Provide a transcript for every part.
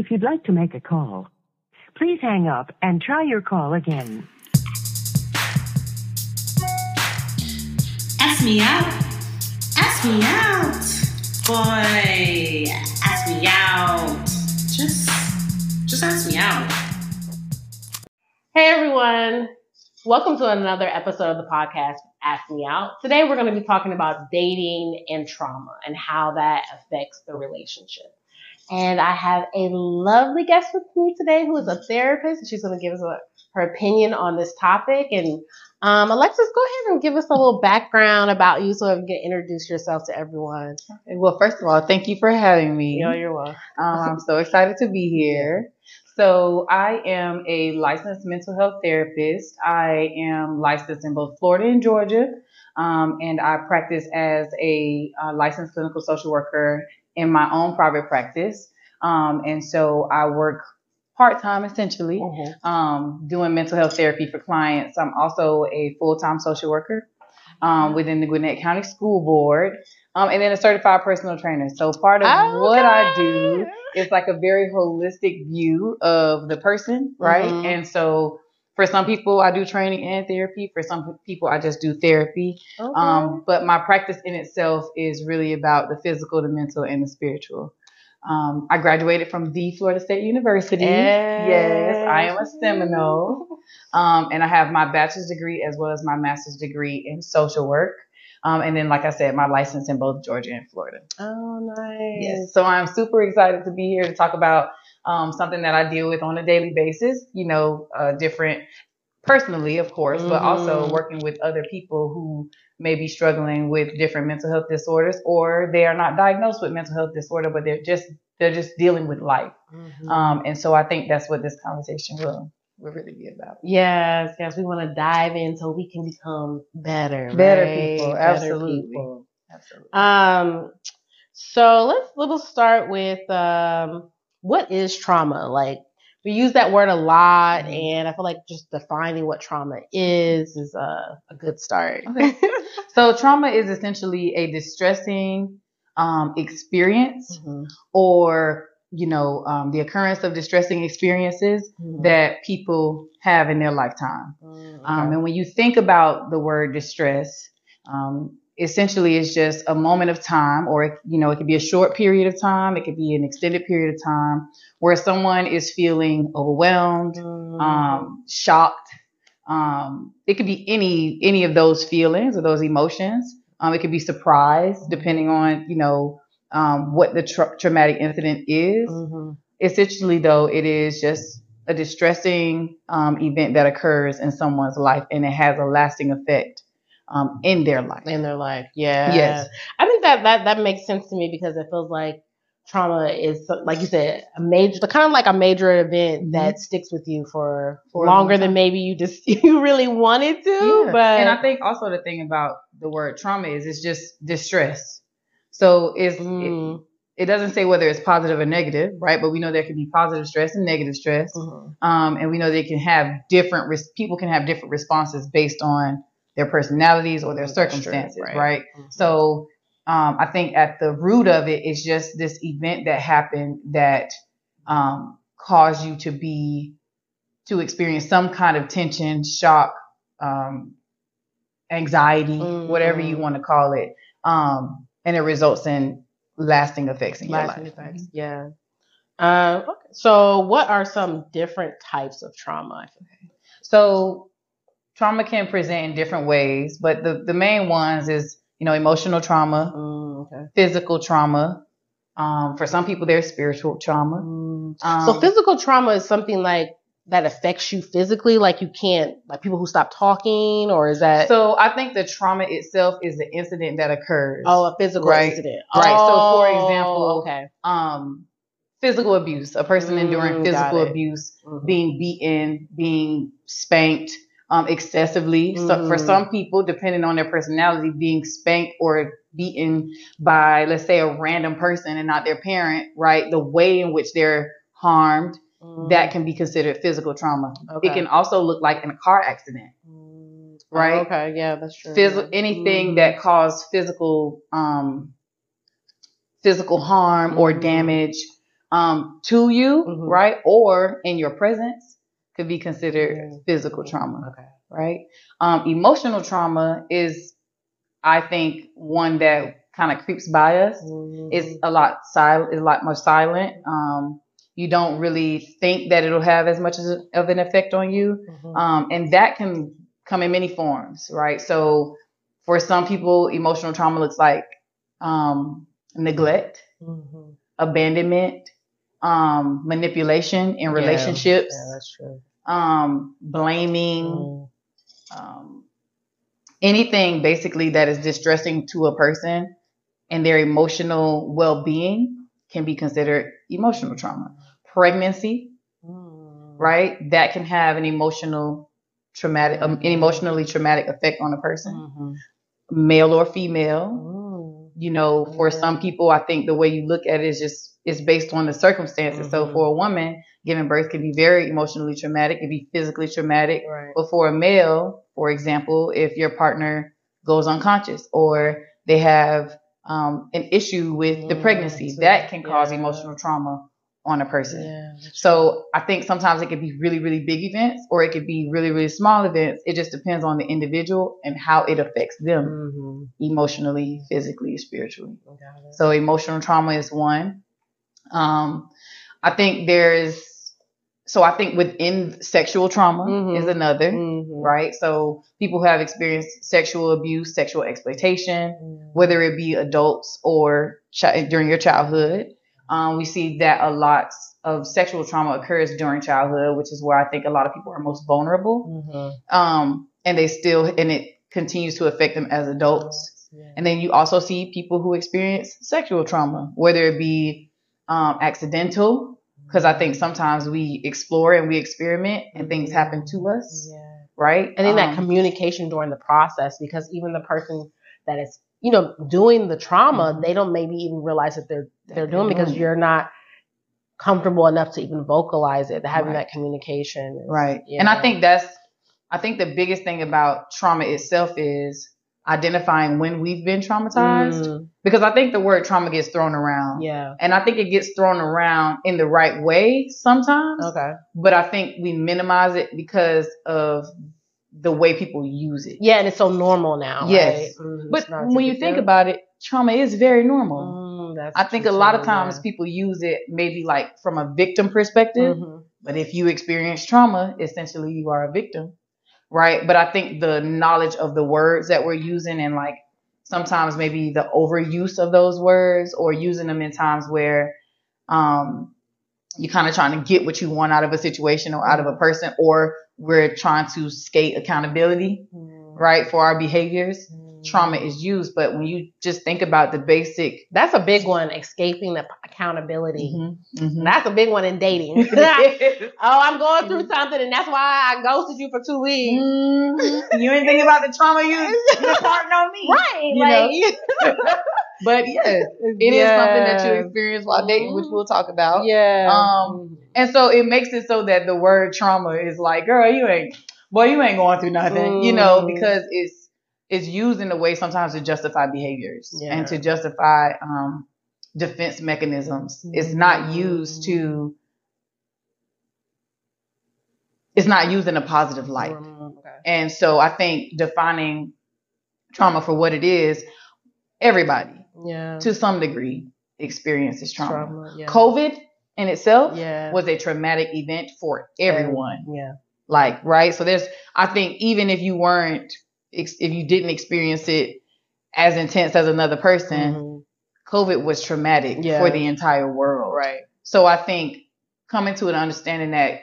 If you'd like to make a call, please hang up and try your call again. Ask me out. Ask me out. Boy, ask me out. Just, just ask me out. Hey everyone, welcome to another episode of the podcast Ask Me Out. Today we're going to be talking about dating and trauma and how that affects the relationship. And I have a lovely guest with me today who is a therapist. She's going to give us a, her opinion on this topic. And um, Alexis, go ahead and give us a little background about you so you can introduce yourself to everyone. Okay, Well, first of all, thank you for having me. You know, you're welcome. Um, I'm so excited to be here. So, I am a licensed mental health therapist. I am licensed in both Florida and Georgia, um, and I practice as a uh, licensed clinical social worker in my own private practice. Um, and so, I work part time essentially, Mhm. um, doing mental health therapy for clients. I'm also a full time social worker um, within the Gwinnett County School Board, um, and then a certified personal trainer. So part of what I do is like a very holistic view of the person, right? Mhm. And so for some people, I do training and therapy. For some people, I just do therapy. Okay. Um, but my practice in itself is really about the physical, the mental, and the spiritual. Um, I graduated from the Florida State University. Yes, I am a Seminole. Um, and I have my bachelor's degree as well as my master's degree in social work. Um, and then, like I said, my license in both Georgia and Florida. Oh, nice. Yes. So I'm super excited to be here to talk about um, something that I deal with on a daily basis. You know, uh, different personally, of course, but also Mhm. working with other people who may be struggling with different mental health disorders, or they are not diagnosed with mental health disorder, but they're just they're just dealing with life. Mhm. Um, and so I think that's what this conversation will will really be about. Yes, yes, we want to dive in so we can become better, Better right? people, Better absolutely. people. Absolutely. Um, so let's let's start with um, what is trauma? Like we use that word a lot, Mhm. and I feel like just defining what trauma is is a, a good start. Okay. So trauma is essentially a distressing um, experience Mhm. or you know um, the occurrence of distressing experiences Mhm. that people have in their lifetime. Mm, Um, and when you think about the word distress, um, essentially it's just a moment of time, or you know, it could be a short period of time, it could be an extended period of time, where someone is feeling overwhelmed, Mhm. um, shocked. Um, it could be any any of those feelings or those emotions. Um, it could be surprise, depending on you know um, what the tra- traumatic incident is Mhm. essentially though it is just a distressing um, event that occurs in someone's life and it has a lasting effect um, in their life in their life. Yeah. Yes. I think that that that makes sense to me because it feels like trauma is like you said a major kind of like a major event Mhm. that sticks with you for, For longer than maybe you just you really wanted to Yeah. but and i think also the thing about the word trauma is it's just distress so it's Mm. it, it doesn't say whether it's positive or negative right but we know there can be positive stress and negative stress Mhm. um, and we know they can have different res- people can have different responses based on their personalities or their circumstances right. right Mhm. So um, I think at the root of it is just this event that happened that um, caused you to be to experience some kind of tension, shock, um, anxiety, whatever you Mhm. want to call it, um, and it results in lasting effects in your life. effects yeah uh, okay. so what are some different types of trauma So trauma can present in different ways, but the, the main ones is, you know, emotional trauma, Mm, okay physical trauma. Um, for some people, there's spiritual trauma. Mm. Um, so physical trauma is something like that affects you physically like you can't like people who stop talking or is that so I think the trauma itself is the incident that occurs. Oh, a physical Right. incident. Right. So, for Oh, example, okay. um, physical abuse, a person Mm, enduring got physical abuse, Mhm. being beaten, being spanked um, excessively. So for Mhm. some people, depending on their personality, being spanked or beaten by, let's say, a random person and not their parent, right? The way in which they're harmed, that can be considered physical trauma. Mm. Okay. It can also look like in a car accident. Mm, right? oh, okay. Yeah, that's true. Phys- anything Mhm. that caused physical um, physical harm or Mhm. damage um, to you, Mhm. right, or in your presence, could be considered physical trauma, Okay. right? Um, emotional trauma is, I think, one that kind of creeps by us. It's a lot silent, it's a lot more silent. Um, you don't really think that it'll have as much as of an effect on you. Mhm. Um, and that can come in many forms, right? So for some people, emotional trauma looks like um, neglect, Mhm. abandonment, um, manipulation in relationships, Yeah, that's true. Um, blaming, Mm. um, anything basically that is distressing to a person and their emotional well-being can be considered emotional trauma. Pregnancy, Mm. right? That can have an emotional traumatic, um, an emotionally traumatic effect on a person, Mhm. male or female. Mm. You know, for Yeah. some people, I think the way you look at it is just it's based on the circumstances. So Mhm. for a woman, giving birth can be very emotionally traumatic, it can be physically traumatic. Right. But for a male, for example, if your partner goes unconscious or they have um, an issue with the Mm, pregnancy, so- that can cause yeah. emotional trauma on a person. Yeah. So I think sometimes it could be really, really big events or it could be really, really small events. It just depends on the individual and how it affects them true. emotionally, physically, spiritually. So emotional trauma is one. Um, I think there's so I think within sexual trauma Mhm. is another, Mhm. right? So people who have experienced sexual abuse, sexual exploitation, Mm. whether it be adults or chi- during your childhood. Um, we see that a lot of sexual trauma occurs during childhood, which is where I think a lot of people are most vulnerable. Mhm. Um, and they still, and it continues to affect them as adults. Yeah. And then you also see people who experience sexual trauma, whether it be um, accidental, because I think sometimes we explore and we experiment and things happen to us, Yeah. right? And then that Um, communication during the process, because even the person that is, you know, doing the trauma, Mhm. they don't maybe even realize that they're they're doing because it. you're not comfortable enough to even vocalize it, having Right. that communication. is- Right. And I think that's I think the biggest thing about trauma itself is identifying when we've been traumatized Mm, because I think the word trauma gets thrown around. yeah. And I think it gets thrown around in the right way sometimes, Okay. but I think we minimize it because of the way people use it. Yeah, and it's so normal now. Yes. right? Mhm, But it's not a when you think about it, trauma is very normal. Mm, I think a lot of times yeah. people use it maybe like from a victim perspective, Mhm. But if you experience trauma, essentially you are a victim, right? But I think the knowledge of the words that we're using and like sometimes maybe the overuse of those words or using them in times where um, you're kind of trying to get what you want out of a situation or out of a person, or we're trying to skate accountability, Mm. right, for our behaviors. Mm. Trauma is used, but when you just think about the basic, That's a big one, escaping the accountability. Mhm, mhm. That's a big one in dating. oh, I'm going through something, and that's why I ghosted you for two weeks. Mhm. You ain't thinking about the trauma you you starting on me. Right, like But yes, it is something that you experience while dating, which we'll talk about. Yeah. Um, And so it makes it so that the word trauma is like, girl, you ain't, boy, you ain't going through nothing, you know, Mm. because it's it's used in a way sometimes to justify behaviors Yeah. and to justify um, defense mechanisms. It's not used to. It's not used in a positive light. Okay. And so I think defining trauma for what it is, everybody Yeah. to some degree experiences trauma. Trauma, yeah. COVID in itself Yeah. was a traumatic event for everyone. Yeah. Like, right? So there's, I think even if you weren't, if you didn't experience it as intense as another person, Mhm. COVID was traumatic Yeah. for the entire world. Right. So I think coming to an understanding that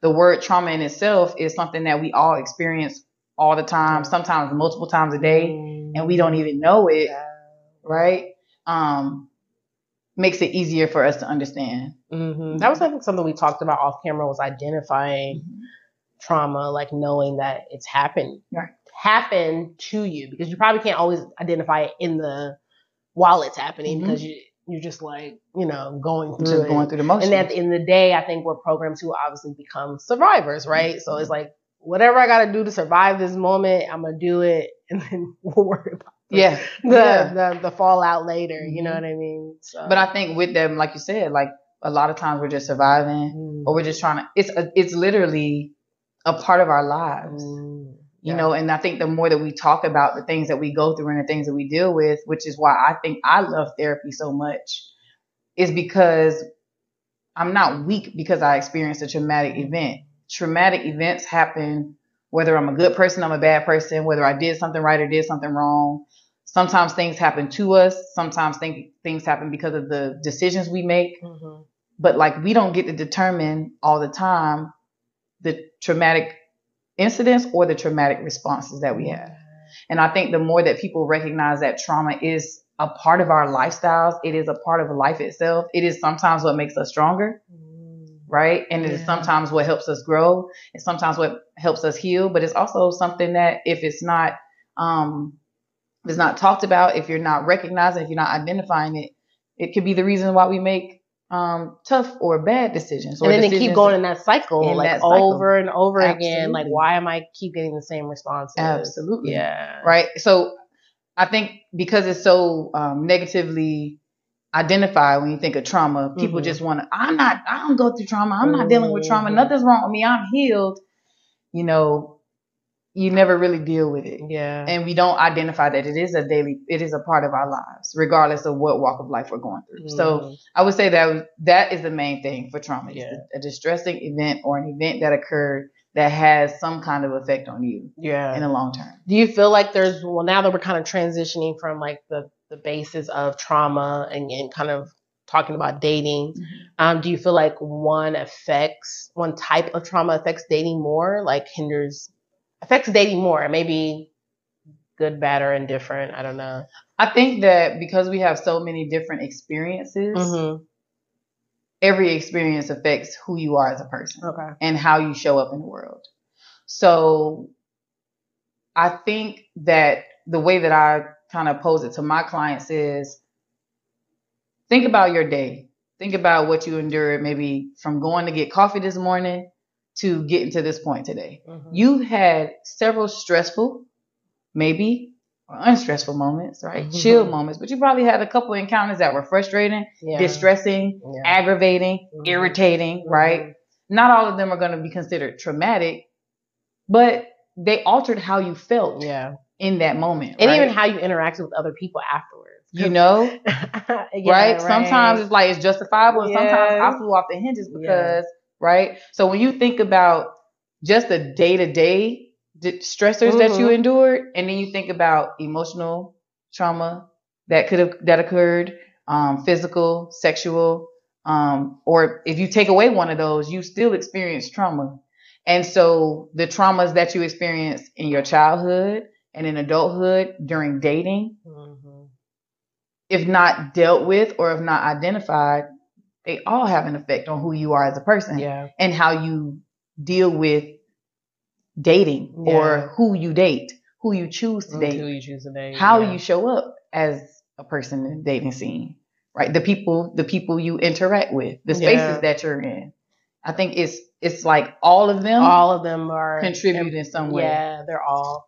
the word trauma in itself is something that we all experience all the time, sometimes multiple times a day, Mm. and we don't even know it, Yeah. right? Um, makes it easier for us to understand. Mhm. That was I think something we talked about off camera was identifying trauma, like knowing that it's happened, Right. happened to you because you probably can't always identify it in the while it's happening Mhm. because you you're just like you know going through Just it. going through the motions. and at the end of the day, I think we're programmed to obviously become survivors, right? So it's like whatever I got to do to survive this moment, I'm gonna do it, and then we'll worry about the, yeah, the, yeah. the the fallout later. You know Mhm. what I mean? So, But I think with them, like you said, like A lot of times we're just surviving, Mm. or we're just trying to. It's a, it's literally a part of our lives, Mm. You Yeah. know. And I think the more that we talk about the things that we go through and the things that we deal with, which is why I think I love therapy so much, is because I'm not weak because I experienced a traumatic event. Traumatic events happen whether I'm a good person, I'm a bad person, whether I did something right or did something wrong. Sometimes things happen to us. Sometimes think, things happen because of the decisions we make. Mhm. But like we don't get to determine all the time the traumatic incidents or the traumatic responses that we have. And I think the more that people recognize that trauma is a part of our lifestyles, it is a part of life itself. It is sometimes what makes us stronger, Mm. right? And it is Yeah. sometimes what helps us grow. It's sometimes what helps us heal. But it's also something that if it's not, um, if it's not talked about, if you're not recognizing, if you're not identifying it, it could be the reason why we make um, tough or bad decisions. Or And then they keep going in that cycle, in like that cycle. over and over again. Like, why am I keep getting the same responses? Absolutely. Yeah. right? So I think because it's so um, negatively identified when you think of trauma, people Mhm. just want to. I'm not. I don't go through trauma. I'm not dealing with trauma. Mhm. Nothing's wrong with me. I'm healed. You know, you never really deal with it, Yeah. and we don't identify that it is a daily. It is a part of our lives, regardless of what walk of life we're going through. So Mm. I would say that that is the main thing for trauma. Yeah. a distressing event or an event that occurred that has some kind of effect on you yeah. in the long term. Do you feel like there's well now that we're kind of transitioning from like the the basis of trauma and, and kind of talking about dating, um, do you feel like one affects one type of trauma affects dating more, like hinders affects dating more, maybe good, bad, or indifferent? I don't know. I think that because we have so many different experiences, Mm-hmm. every experience affects who you are as a person Okay. and how you show up in the world. So I think that the way that I kind of pose it to my clients is think about your day. Think about what you endured maybe from going to get coffee this morning to getting to this point today. Mhm. You've had several stressful, maybe or unstressful moments, right? Mhm. Chill moments, but you probably had a couple encounters that were frustrating, yeah. distressing, Yeah. aggravating, Mhm. irritating, Mhm. right? Not all of them are going to be considered traumatic, but they altered how you felt Yeah. in that moment. And right? even how you interacted with other people afterwards. you know, Yeah, right? Sometimes it's like it's justifiable, and sometimes I flew off the hinges because, right? So when you think about just the day to day stressors that you Mhm. endured, and then you think about emotional trauma that could have that occurred, um, physical, sexual, um, or if you take away one of those, you still experience trauma. And so the traumas that you experience in your childhood and in adulthood during dating, Mhm. if not dealt with or if not identified, they all have an effect on who you are as a person Yeah. and how you deal with dating Yeah. or who you date, who you choose to Who date, you choose to date. how yeah. you show up as a person in the dating scene, right? The people, the people you interact with, the spaces that you're in. I think it's it's like all of them all of them are contributing in some way. Yeah, they're all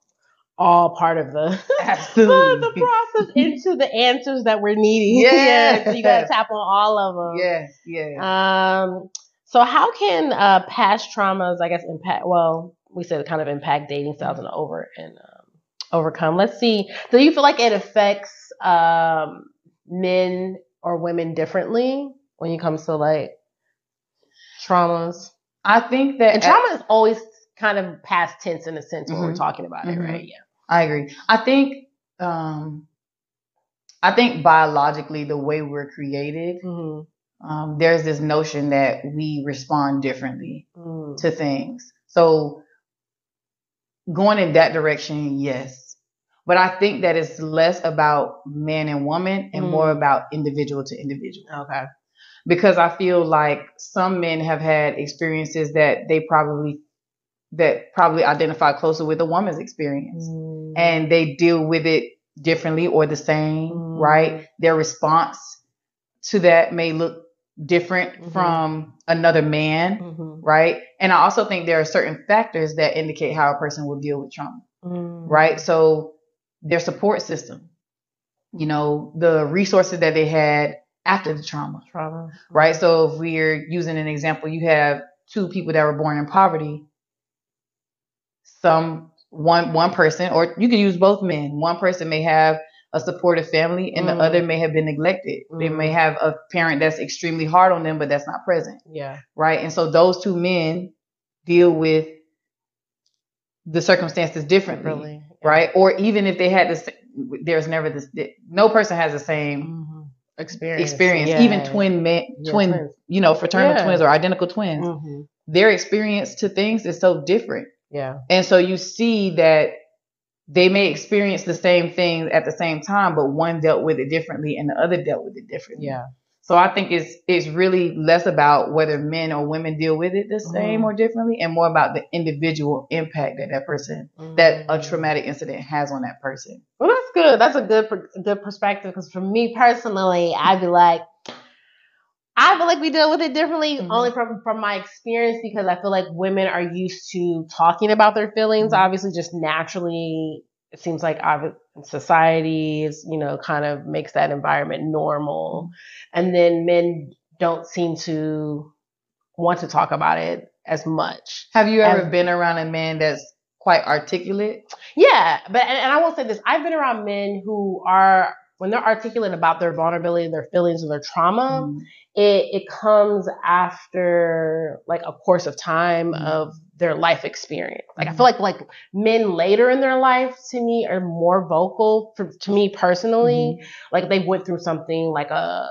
all part of the Absolutely. the process into the answers that we're needing. Yeah. so you gotta tap on all of them. Yes, yes. Um. So how can uh, past traumas, I guess, impact? Well, we said kind of impact dating styles and over and um, overcome. Let's see. Do you feel like it affects um, men or women differently when it comes to like traumas? I think that And trauma is always kind of past tense in a sense when we're Mhm. talking about it, Mhm. right? Yeah. I agree. I think um I think biologically the way we're created, Mm-hmm. um, there's this notion that we respond differently Mm. to things. So going in that direction, yes. But I think that it's less about man and woman and Mm. more about individual to individual. Okay. Because I feel like some men have had experiences that they probably that probably identify closer with a woman's experience Mm. and they deal with it differently or the same, Mm. right? Their response to that may look different Mhm. from another man, Mhm. right? And I also think there are certain factors that indicate how a person will deal with trauma, Mm. right? So their support system, you know, the resources that they had after the trauma, Trauma. right? So if we're using an example, you have two people that were born in poverty. Some one one person, or you can use both men. One person may have a supportive family, and Mm. the other may have been neglected. They may Mm. have a parent that's extremely hard on them, but that's not present, Yeah. right? And so those two men deal with the circumstances differently, Really. right? Or even if they had this, there's never this. No person has the same hmm Experience. experience. Yeah. Even twin men, Yeah, twin, twins. you know, fraternal Yeah. twins or identical twins, hmm their experience to things is so different. Yeah. And so you see that they may experience the same thing at the same time, but one dealt with it differently and the other dealt with it differently. Yeah. So I think it's it's really less about whether men or women deal with it the same Mhm. or differently, and more about the individual impact that that person, that a Mhm. traumatic incident has on that person. Well, that's good. That's a good good perspective because for me personally, I'd be like, I feel like we deal with it differently Mhm. only from from my experience because I feel like women are used to talking about their feelings. Mhm. Obviously, just naturally, it seems like society is you know kind of makes that environment normal, and then men don't seem to want to talk about it as much. Have you ever As- been around a man that's quite articulate? Yeah, but and, and I will say this: I've been around men who are when they're articulate about their vulnerability, their feelings, and their trauma. Mm. It it comes after like a course of time Mhm. of their life experience. Like I Mhm. feel like like men later in their life to me are more vocal. For, to me personally, like they went through something like a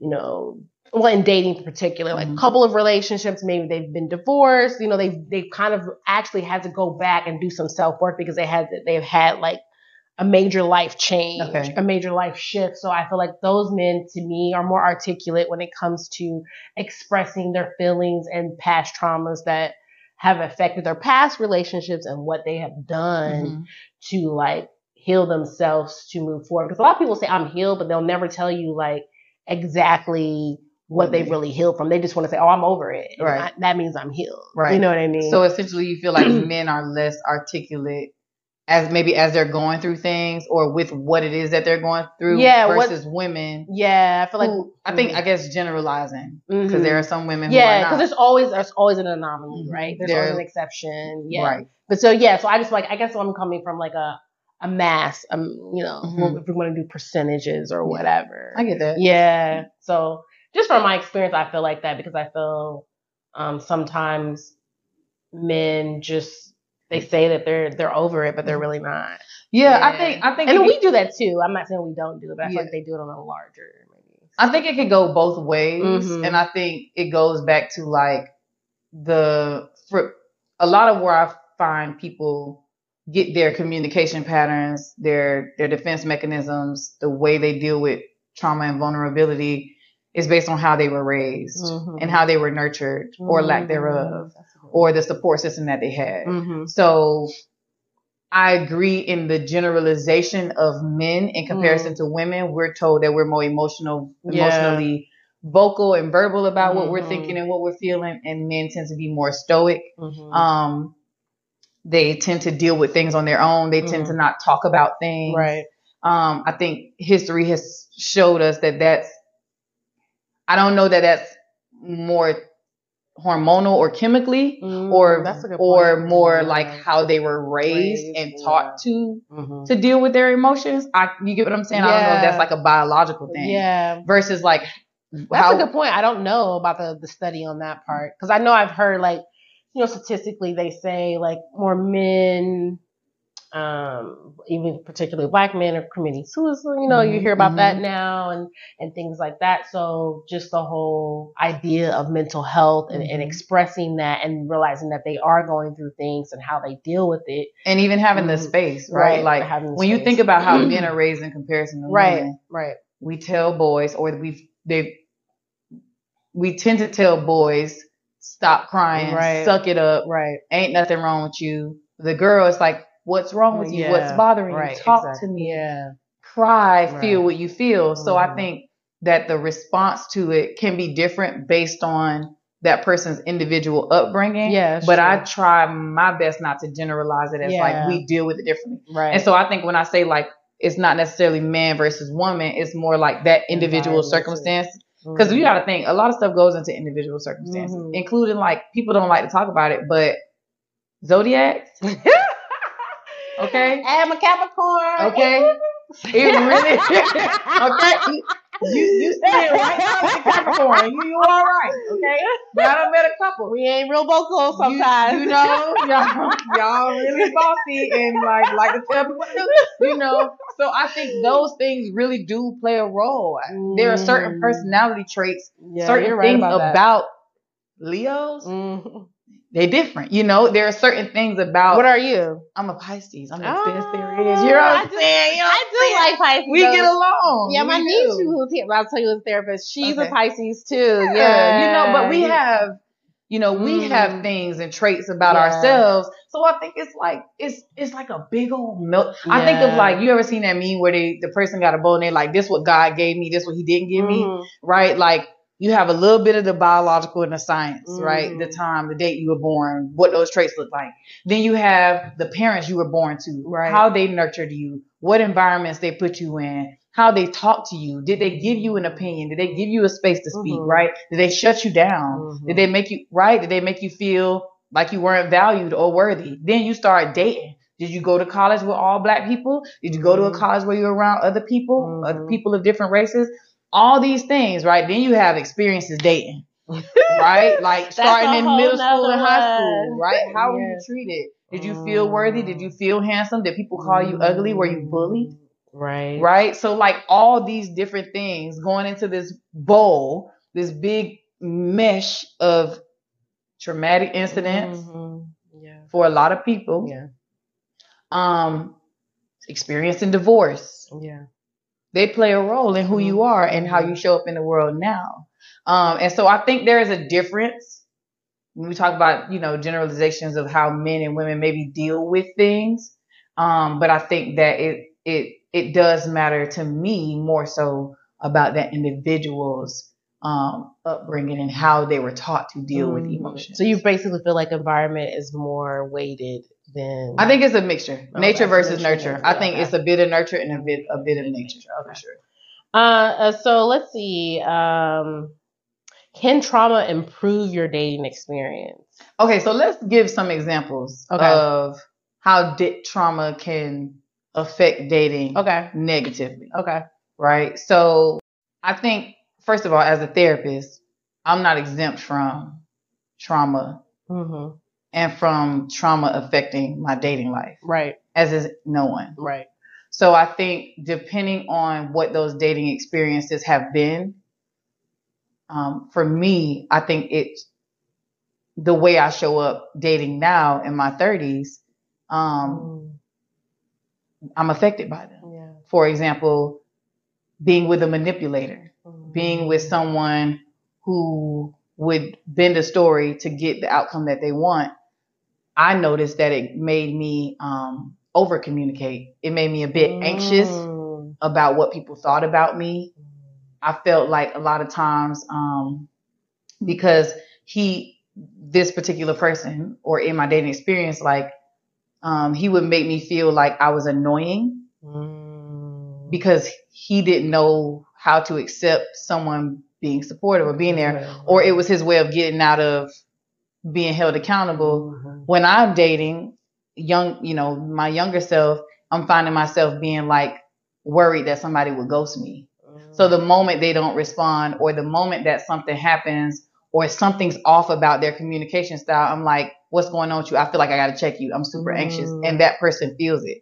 you know well in dating in particular like a Mhm. couple of relationships maybe they've been divorced you know they've they've kind of actually had to go back and do some self work because they had they've had like a major life change Okay. a major life shift so i feel like those men to me are more articulate when it comes to expressing their feelings and past traumas that have affected their past relationships and what they have done Mhm. to like heal themselves to move forward. Because a lot of people say I'm healed, but they'll never tell you like exactly what they really healed from. They just want to say, "Oh, I'm over it." Right. I- that means I'm healed. Right. You know what I mean? So essentially, you feel like men are less articulate as maybe as they're going through things or with what it is that they're going through Yeah, what- versus women. yeah, I feel like who- I think I guess generalizing because there are some women yeah, because there's always there's always an anomaly, Mhm. right? There's There- always an exception. Yeah. Right. But so yeah, so I just like I guess I'm coming from like a a mass, um, you know, Mhm. if we want to do percentages or whatever. I get that. Yeah. So just from my experience, I feel like that because I feel um, sometimes men just they say that they're they're over it, but they're really not. Yeah, I think I think and we could- do that too. I'm not saying we don't do it, but I feel Yeah. like they do it on a larger. Maybe. I think it could go both ways, Mhm. and I think it goes back to like the for a lot of where I find people get their communication patterns, their their defense mechanisms, the way they deal with trauma and vulnerability is based on how they were raised Mhm. and how they were nurtured or lack Mhm. thereof That's a good or the support system that they had. Mhm. So I agree in the generalization of men in comparison to women. We're told that we're more emotional, Yeah. emotionally vocal and verbal about what we're Mhm. thinking and what we're feeling, and men tend to be more stoic. Mhm. Um, they tend to deal with things on their own. They tend to not talk about things. right. Um, I think history has showed us that that's. I don't know that that's more hormonal or chemically, Mm, or that's a good or point. more Yeah. like how they were raised, Raised, and yeah. taught to Mhm. to deal with their emotions. I you get what I'm saying? I don't know if that's like a biological thing. Yeah. Versus like That's how a good point. I don't know about the, the study on that part because I know I've heard like you know statistically they say like more men, um, even particularly black men are committing suicide. You know, you Mhm, hear about that mhm. now and and things like that. So just the whole idea of mental health and, and Mhm. expressing that and realizing that they are going through things and how they deal with it. and even having the Mhm. space, right? Right, Like when you think about how men are raised in comparison to Right. women, Right. we tell boys or we've, they we tend to tell boys stop crying, Right. suck it up, Right. ain't nothing wrong with you. The girl is like, what's wrong with you? Yeah, What's bothering right, you? Talk exactly. to me. Yeah. Cry, Right. feel what you feel. So I Mhm. think that the response to it can be different based on that person's individual upbringing. Yeah, But I try my best not to generalize it as Yeah. like we deal with it differently. Right. And so I think when I say like it's not necessarily man versus woman. It's more like that individual circumstance. Because you got to think a lot of stuff goes into individual circumstances, Mhm. including like people don't like to talk about it, but zodiacs. Okay. I'm a Capricorn. Okay. It really okay. You you stand right now the Capricorn. You you all right, okay? But I done met a couple. We ain't real vocal sometimes. You, know, y'all, y'all really bossy and like like to tell people what to do. You know, so I think those things really do play a role. There are certain Mm. personality traits, Yeah, certain right things about, about Leos. Mhm. They're different. You know, there are certain things about. What are you? I'm a Pisces. I'm the Oh, fifth there is. You know what I I'm saying? You know I do saying? like Pisces. We get along. Yeah, my niece who's here, I'll tell you a therapist. She's a Pisces too. Yeah, Yeah, you know, but we have, you know, we Mm. have things and traits about Yeah. ourselves. So I think it's like it's it's like a big old milk. I think of like you ever seen that meme where they the person got a bow and they like this what God gave me, this what He didn't give me, Mhm. right? Like you have a little bit of the biological and the science, right? Mhm. The time, the date you were born, what those traits look like. Then you have the parents you were born to, Right. how they nurtured you, what environments they put you in, how they talk to you. Did they give you an opinion? Did they give you a space to speak, Mhm. right? Did they shut you down? Mhm. Did they make you right? Did they make you feel like you weren't valued or worthy? Then you start dating. Did you go to college with all black people? Did you go to a Mhm. college where you're around other people, other Mhm. people of different races? All these things, right? Then you have experiences dating, right? Like starting in middle school and high school, right? How were you treated? Did you feel worthy? Did you feel handsome? Did people call you ugly? Were you bullied? Right. right? So like all these different things going into this bowl, this big mesh of traumatic incidents Mhm. Yeah. for a lot of people. Yeah. Um, experiencing divorce, Yeah. They play a role in who you are and how you show up in the world now. Um, and so I think there is a difference when we talk about you know generalizations of how men and women maybe deal with things. Um, but I think that it it it does matter to me more so about that individual's um, upbringing and how they were taught to deal with Mhm. emotions. So you basically feel like environment is more weighted than I think it's a mixture, Okay, nature versus nurture. I think okay. it's a bit of nurture and a bit a bit of nature for sure. Uh, uh, so let's see. Um, can trauma improve your dating experience? Okay, so let's give some examples Okay. of how di- trauma can affect dating Okay. negatively, Okay. right? So I think, first of all, as a therapist, I'm not exempt from trauma Mm-hmm. and from trauma affecting my dating life, Right. as is no one. Right. So I think depending on what those dating experiences have been, um, for me, I think it's the way I show up dating now in my 30s. Um, I'm affected by them. Yeah. For example, being with a manipulator. Being with someone who would bend a story to get the outcome that they want. I noticed that it made me um, over communicate. It made me a bit anxious Mm. about what people thought about me. I felt like a lot of times, um, because he, this particular person, or in my dating experience, like, um, he would make me feel like I was annoying Mm. because he didn't know how to accept someone being supportive or being there, Right, or it was his way of getting out of being held accountable Mhm. when I'm dating young, you know, my younger self, I'm finding myself being like worried that somebody would ghost me. So the moment they don't respond or the moment that something happens or something's off about their communication style, I'm like, what's going on with you? I feel like I got to check you. I'm super anxious. Mm. And that person feels it.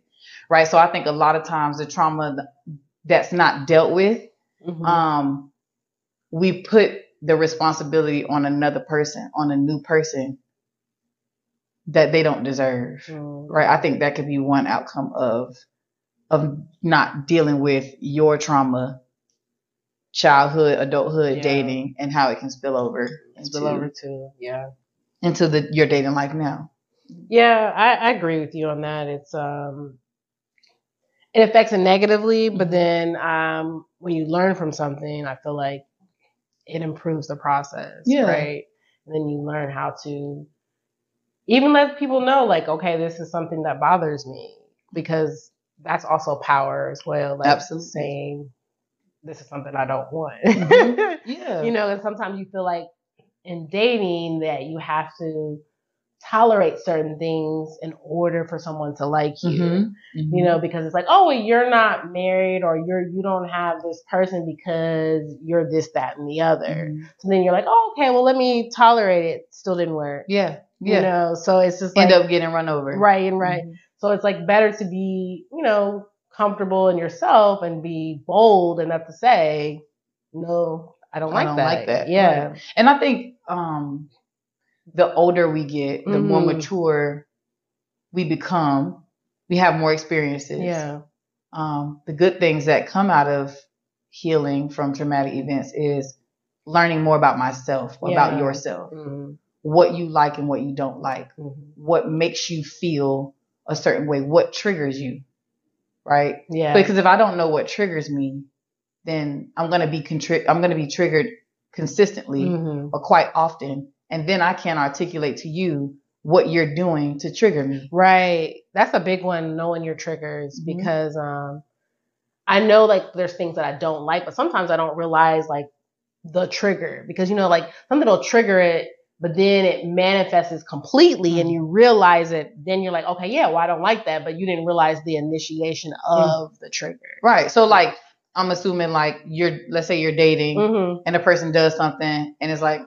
Right. So I think a lot of times the trauma that's not dealt with, Mhm. um, we put the responsibility on another person, on a new person that they don't deserve. Mm. Right. I think that could be one outcome of of not dealing with your trauma, childhood, adulthood, Yeah. dating, and how it can spill over Spill over too. Yeah. into the your dating life now. Yeah, I, I agree with you on that. It's um it affects it negatively, but Mhm. then um when you learn from something, I feel like it improves the process. Yeah. Right. And then you learn how to even let people know, like, okay, this is something that bothers me because that's also power as well. Like Absolutely. saying this is something I don't want. Mhm. Yeah. you know, and sometimes you feel like in dating that you have to tolerate certain things in order for someone to like you. Mhm. You know, because it's like, oh, well, you're not married or you're you don't have this person because you're this, that, and the other. Mhm. So then you're like, oh, okay, well, let me tolerate it. Still didn't work. Yeah. Yeah. You know, so it's just like End up getting run over. right and right. Mhm. So it's like better to be, you know, comfortable in yourself and be bold enough to say, no, I don't I like don't that. like that. Yeah. Right. And I think um, the older we get, the more Mhm. mature we become. We have more experiences. Yeah. Um, the good things that come out of healing from traumatic events is learning more about myself, Yeah. about yourself, Mhm. what you like and what you don't like, Mhm. what makes you feel a certain way, what triggers you, right? Yeah. Because if I don't know what triggers me, then I'm gonna be contri- I'm gonna be triggered consistently Mhm. or quite often, and then I can't articulate to you what you're doing to trigger me. Right. That's a big one, knowing your triggers, Mhm. because um, I know like there's things that I don't like, but sometimes I don't realize like the trigger because you know like something will trigger it, but then it manifests completely, and you realize it. Then you're like, okay, yeah, well I don't like that, but you didn't realize the initiation of the trigger. Right. So like I'm assuming like you're let's say you're dating Mm-hmm. and a person does something and it's like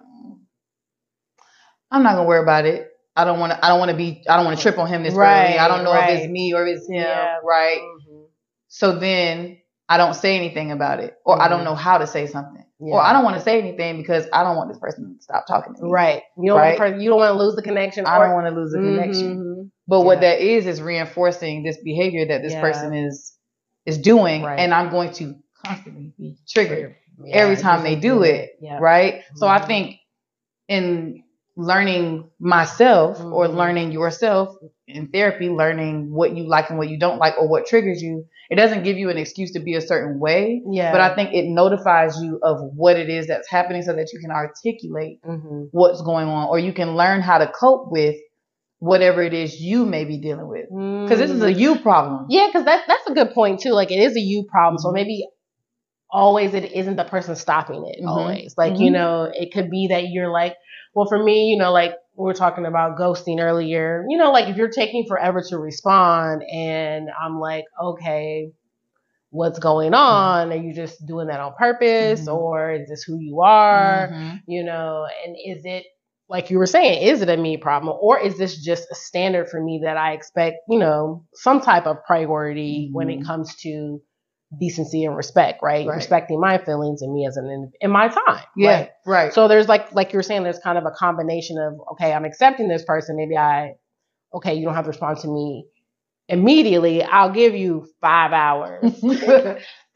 I'm not gonna worry about it. I don't want to. I don't want to be. I don't want to trip on him this Right, early. I don't know if it's me or it's him. Yeah. Right. So then I don't say anything about it, or I don't Mhm. know how to say something, Yeah. or I don't want to say anything because I don't want this person to stop talking to me. Right. You don't Right. want you don't want to lose the connection. I don't want to lose the connection. Mhm. But what that is is reinforcing this behavior that this Yeah. person is is doing, Right. and I'm going to constantly be triggered. Yeah, every time they do it, Yeah. right? So I Mhm. think in learning myself or Mhm. learning yourself in therapy, learning what you like and what you don't like or what triggers you, it doesn't give you an excuse to be a certain way, Yeah. but I think it notifies you of what it is that's happening so that you can articulate hmm what's going on or you can learn how to cope with whatever it is you may be dealing with. Because this is a you problem. Yeah, because that's that's a good point too. Like it is a you problem, so Mhm. maybe always it isn't the person stopping it. Mhm. Always, like you Mhm. know, it could be that you're like, well, for me, you know, like we were talking about ghosting earlier. You know, like if you're taking forever to respond, and I'm like, okay, what's going on? Are you just doing that on purpose, Mhm. or is this who you are? Mhm. you know and is it like you were saying is it a me problem or is this just a standard for me that i expect you know some type of priority when it Mhm. comes to decency and respect right, Right. respecting my feelings and me as an in, my time Yeah, right? right. so there's like like you're saying there's kind of a combination of okay i'm accepting this person maybe i okay you don't have to respond to me immediately i'll give you five hours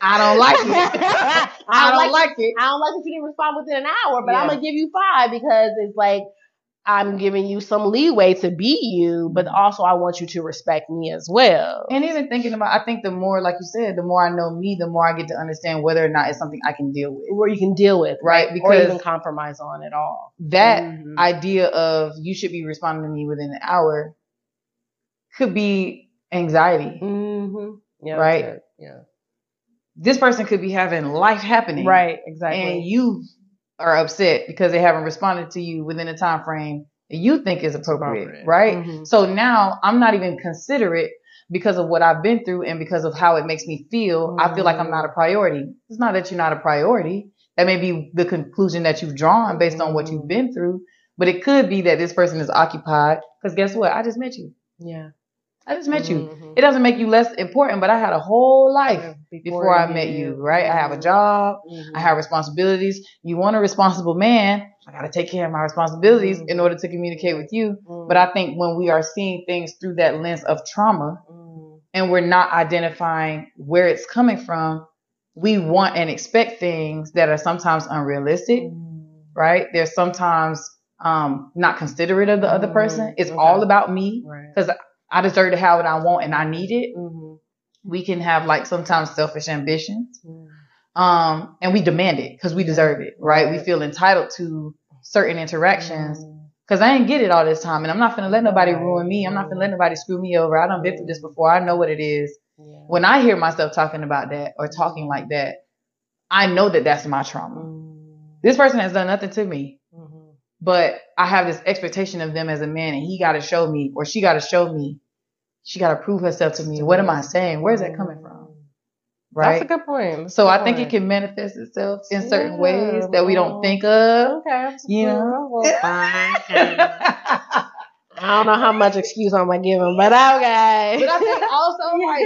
I don't like it. I don't like it. I don't like if you didn't respond within an hour, but Yeah. I'm gonna give you five because it's like I'm giving you some leeway to be you, but Mm-hmm. also I want you to respect me as well. And even thinking about, I think the more, like you said, the more I know me, the more I get to understand whether or not it's something I can deal with. where you can deal with, Right, or because- even compromise on at all. That Mhm. idea of you should be responding to me within an hour could be anxiety. Mhm. Yeah, Right. Yeah. This person could be having life happening. Right. Exactly. And you are upset because they haven't responded to you within a time frame that you think is appropriate. Appropriate. Right. Mhm. So now I'm not even considerate because of what I've been through and because of how it makes me feel. I feel like I'm not a priority. It's not that you're not a priority. That may be the conclusion that you've drawn based on what you've been through. But it could be that this person is occupied because guess what? I just met you. yeah. I just met you. Mhm. It doesn't make you less important, but I had a whole life Yeah, before I met you, right? I have a job. Mhm. I have responsibilities. You want a responsible man. I got to take care of my responsibilities in order to communicate with you. But I think when we are seeing things through that lens of trauma and we're not identifying where it's coming from, we want and expect things that are sometimes unrealistic, right? They're sometimes um, not considerate of the other person. It's Okay. all about me Right. Because I deserve to have what I want and I need it. Mhm. We can have like sometimes selfish ambitions Mhm. um, and we demand it because we deserve it, right? We feel entitled to certain interactions Mhm. Cause I ain't get it all this time, and I'm not gonna let nobody ruin me. I'm not gonna let nobody screw me over. I done been through this before. I know what it is. Yeah. When I hear myself talking about that or talking like that, I know that that's my trauma. Mm. This person has done nothing to me. But I have this expectation of them as a man, and he got to show me, or she got to show me. She got to prove herself to me. What am I saying? Where's that coming from? Right. That's a good point. That's so good I think it can manifest itself in certain Yeah, ways that we don't think of. Okay. You know? Well, fine. I don't know how much excuse I'm gonna give him, but okay. But I think also like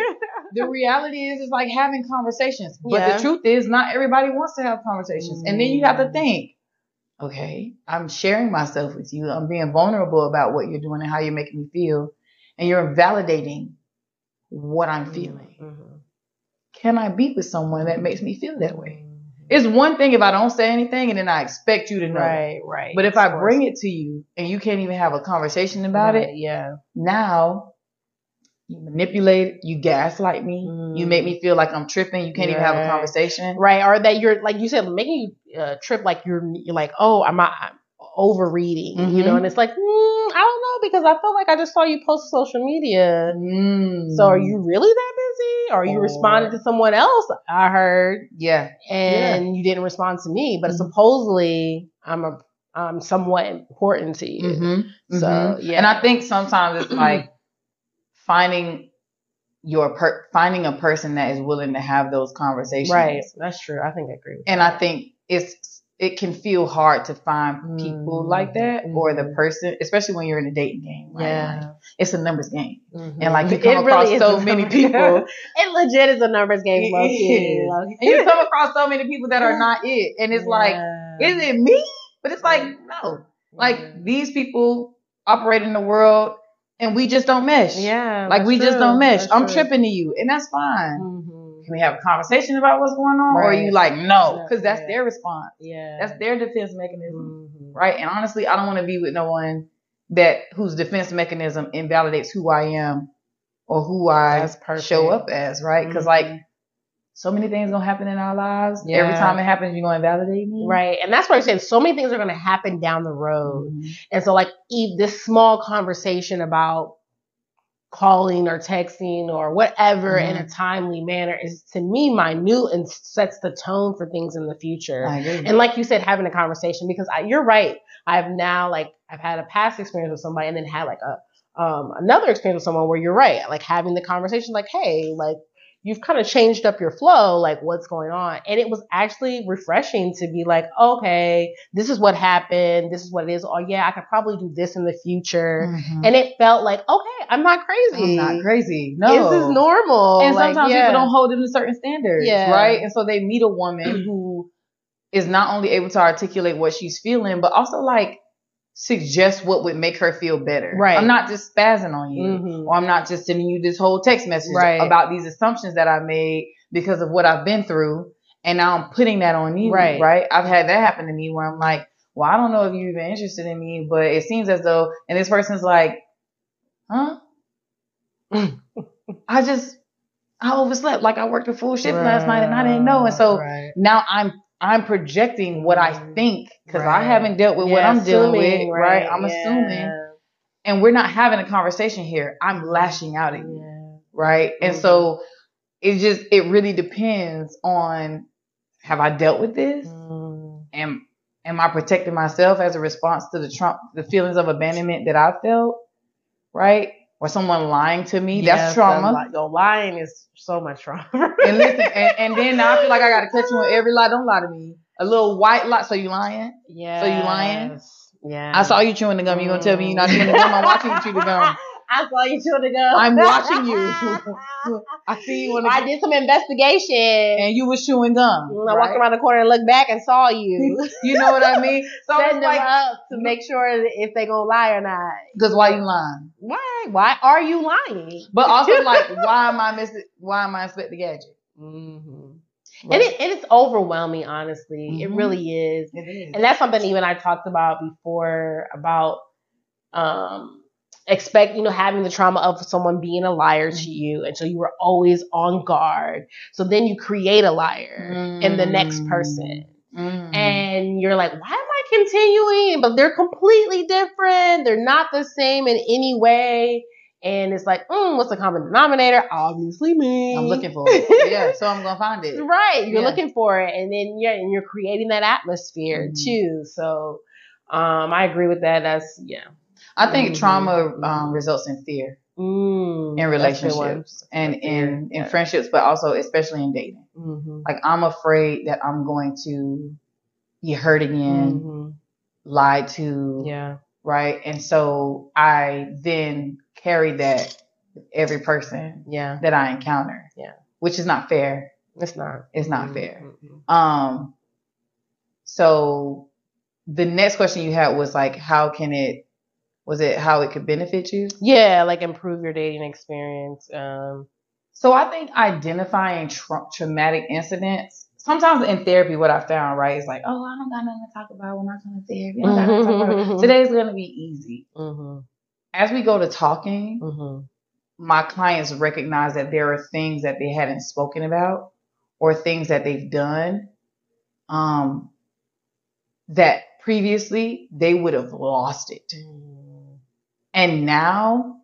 the reality is is like having conversations. But Yeah. the truth is not everybody wants to have conversations. And then you have to Mm. think, okay, I'm sharing myself with you. I'm being vulnerable about what you're doing and how you're making me feel. And you're validating what I'm feeling. Mhm. Can I be with someone that makes me feel that way? It's one thing if I don't say anything and then I expect you to know. Right, right. But if I bring it to you and you can't even have a conversation about Right, it, yeah. now you manipulate you gaslight me, you Mm. make me feel like I'm tripping, you can't even have a conversation. Right, or that you're like you said, making you uh, trip like you're you're like, oh, I'm, I'm overreading, you know, Mhm. and it's like, mm, I don't know because I felt like I just saw you post social media. Mm. So are you really that busy? Or you Or- responded to someone else? I heard, Yeah. and you didn't respond to me, but Mhm. supposedly I'm a I'm somewhat important to you. Mm-hmm. So yeah, And I think sometimes it's like finding your per- finding a person that is willing to have those conversations. right, that's true. I think I agree. With And that. I think it's it can feel hard to find people Mm. like that or the Mhm. person, especially when you're in a dating game. Right? yeah, Like, it's a numbers game. Mhm. And like you It come really across is so many people it legit is a numbers game. It is. and you come across so many people that are not it. And it's like, is it me? But it's like, no. Like these people operate in the world and we just don't mesh. yeah, Like we just don't mesh. That's I'm true. tripping to you, and that's fine. Mhm. Can we have a conversation about what's going on? Or are you like, no, because that's Yeah. their response. Yeah, That's their defense mechanism. Mhm. Right? And honestly, I don't want to be with no one that whose defense mechanism invalidates who I am or who I show up as, right? Because Mhm. like so many things gonna happen in our lives. Yeah. Every time it happens, you're gonna invalidate me. Right, and that's what I'm saying. So many things are going to happen down the road, Mhm. and so like this small conversation about calling or texting or whatever in a timely manner is to me minute and sets the tone for things in the future. And like you said, having a conversation because I, you're right. I've now like I've had a past experience with somebody and then had like a um another experience with someone where you're right, like having the conversation, like, hey, like you've kind of changed up your flow, like what's going on, and it was actually refreshing to be like, okay, this is what happened, this is what it is. Oh yeah, I could probably do this in the future, Mhm. and it felt like okay, I'm not crazy. I'm not crazy. No. This is normal. And Like, sometimes yeah. people don't hold them to certain standards, Yeah. right? And so they meet a woman who is not only able to articulate what she's feeling, but also like suggest what would make her feel better. Right. I'm not just spazzing on you, Mhm. or I'm not just sending you this whole text message Right. about these assumptions that I made because of what I've been through, and now I'm putting that on you, Right. Right? I've had that happen to me where I'm like, well, I don't know if you're even interested in me, but it seems as though, and this person's like, huh? I just I overslept. Like I worked a full shift last night and I didn't know. And so Right. now I'm I'm projecting what I think because I haven't dealt with what I'm dealing with, right? right, I'm yeah. assuming, and we're not having a conversation here. I'm lashing out at you, Yeah. right? And Mhm. so it just it really depends on have I dealt with this? Mm. Am am I protecting myself as a response to the Trump the feelings of abandonment that I felt, right? Or someone lying to me? Yes, That's trauma. Yo, lying is so much trauma. and listen, and, and then now I feel like I gotta catch you on every lie. Don't lie to me. A little white lie. So you lying? yeah. So you lying? Yeah. I saw you chewing the gum. You gonna tell me you're not chewing the gum? I'm watching you chew the gum. I saw you chewing the gum. I'm watching you. I see you the I did some investigation. and you were chewing gum. I right? walked around the corner and looked back and saw you. You know what I mean? So Setting them like, up to make sure if they gonna lie or not. because why you lying? Why? Why are you lying? But also like, why am I missing? Why am I Inspector Gadget? Mm-hmm. And it, it is overwhelming, honestly. It Mhm. really is. It is. And that's something even I talked about before about um expect you know having the trauma of someone being a liar to you and so you were always on guard so then you create a liar in the next person Mm. and you're like why am i continuing, but they're completely different. They're not the same in any way. And it's like, mm, what's the common denominator? Obviously me. I'm looking for it. Yeah, so I'm gonna find it. Right. You're Yeah. looking for it. And then yeah, and you're creating that atmosphere Mhm. too. So um I agree with that. That's yeah. I think Mhm. trauma um, results in fear Mm, in that's a good one. relationships and in in friendships, but also especially in dating. Mhm. Like I'm afraid that I'm going to be hurt again, Mhm. lied to, Yeah. right? And so I then carry that with every person Yeah. that I encounter. Yeah. Which is not fair. It's not. It's not Mhm. fair. Mhm. Um so the next question you had was like how can it was it how it could benefit you? Yeah, like improve your dating experience. Um So I think identifying tra- traumatic incidents. Sometimes in therapy, what I found right is like, oh, I don't got nothing to talk about when I come to therapy. I don't got to talk about. Today's gonna be easy. mhm. As we go to talking, Mhm. my clients recognize that there are things that they haven't spoken about or things that they've done um, that previously they would have lost it. And now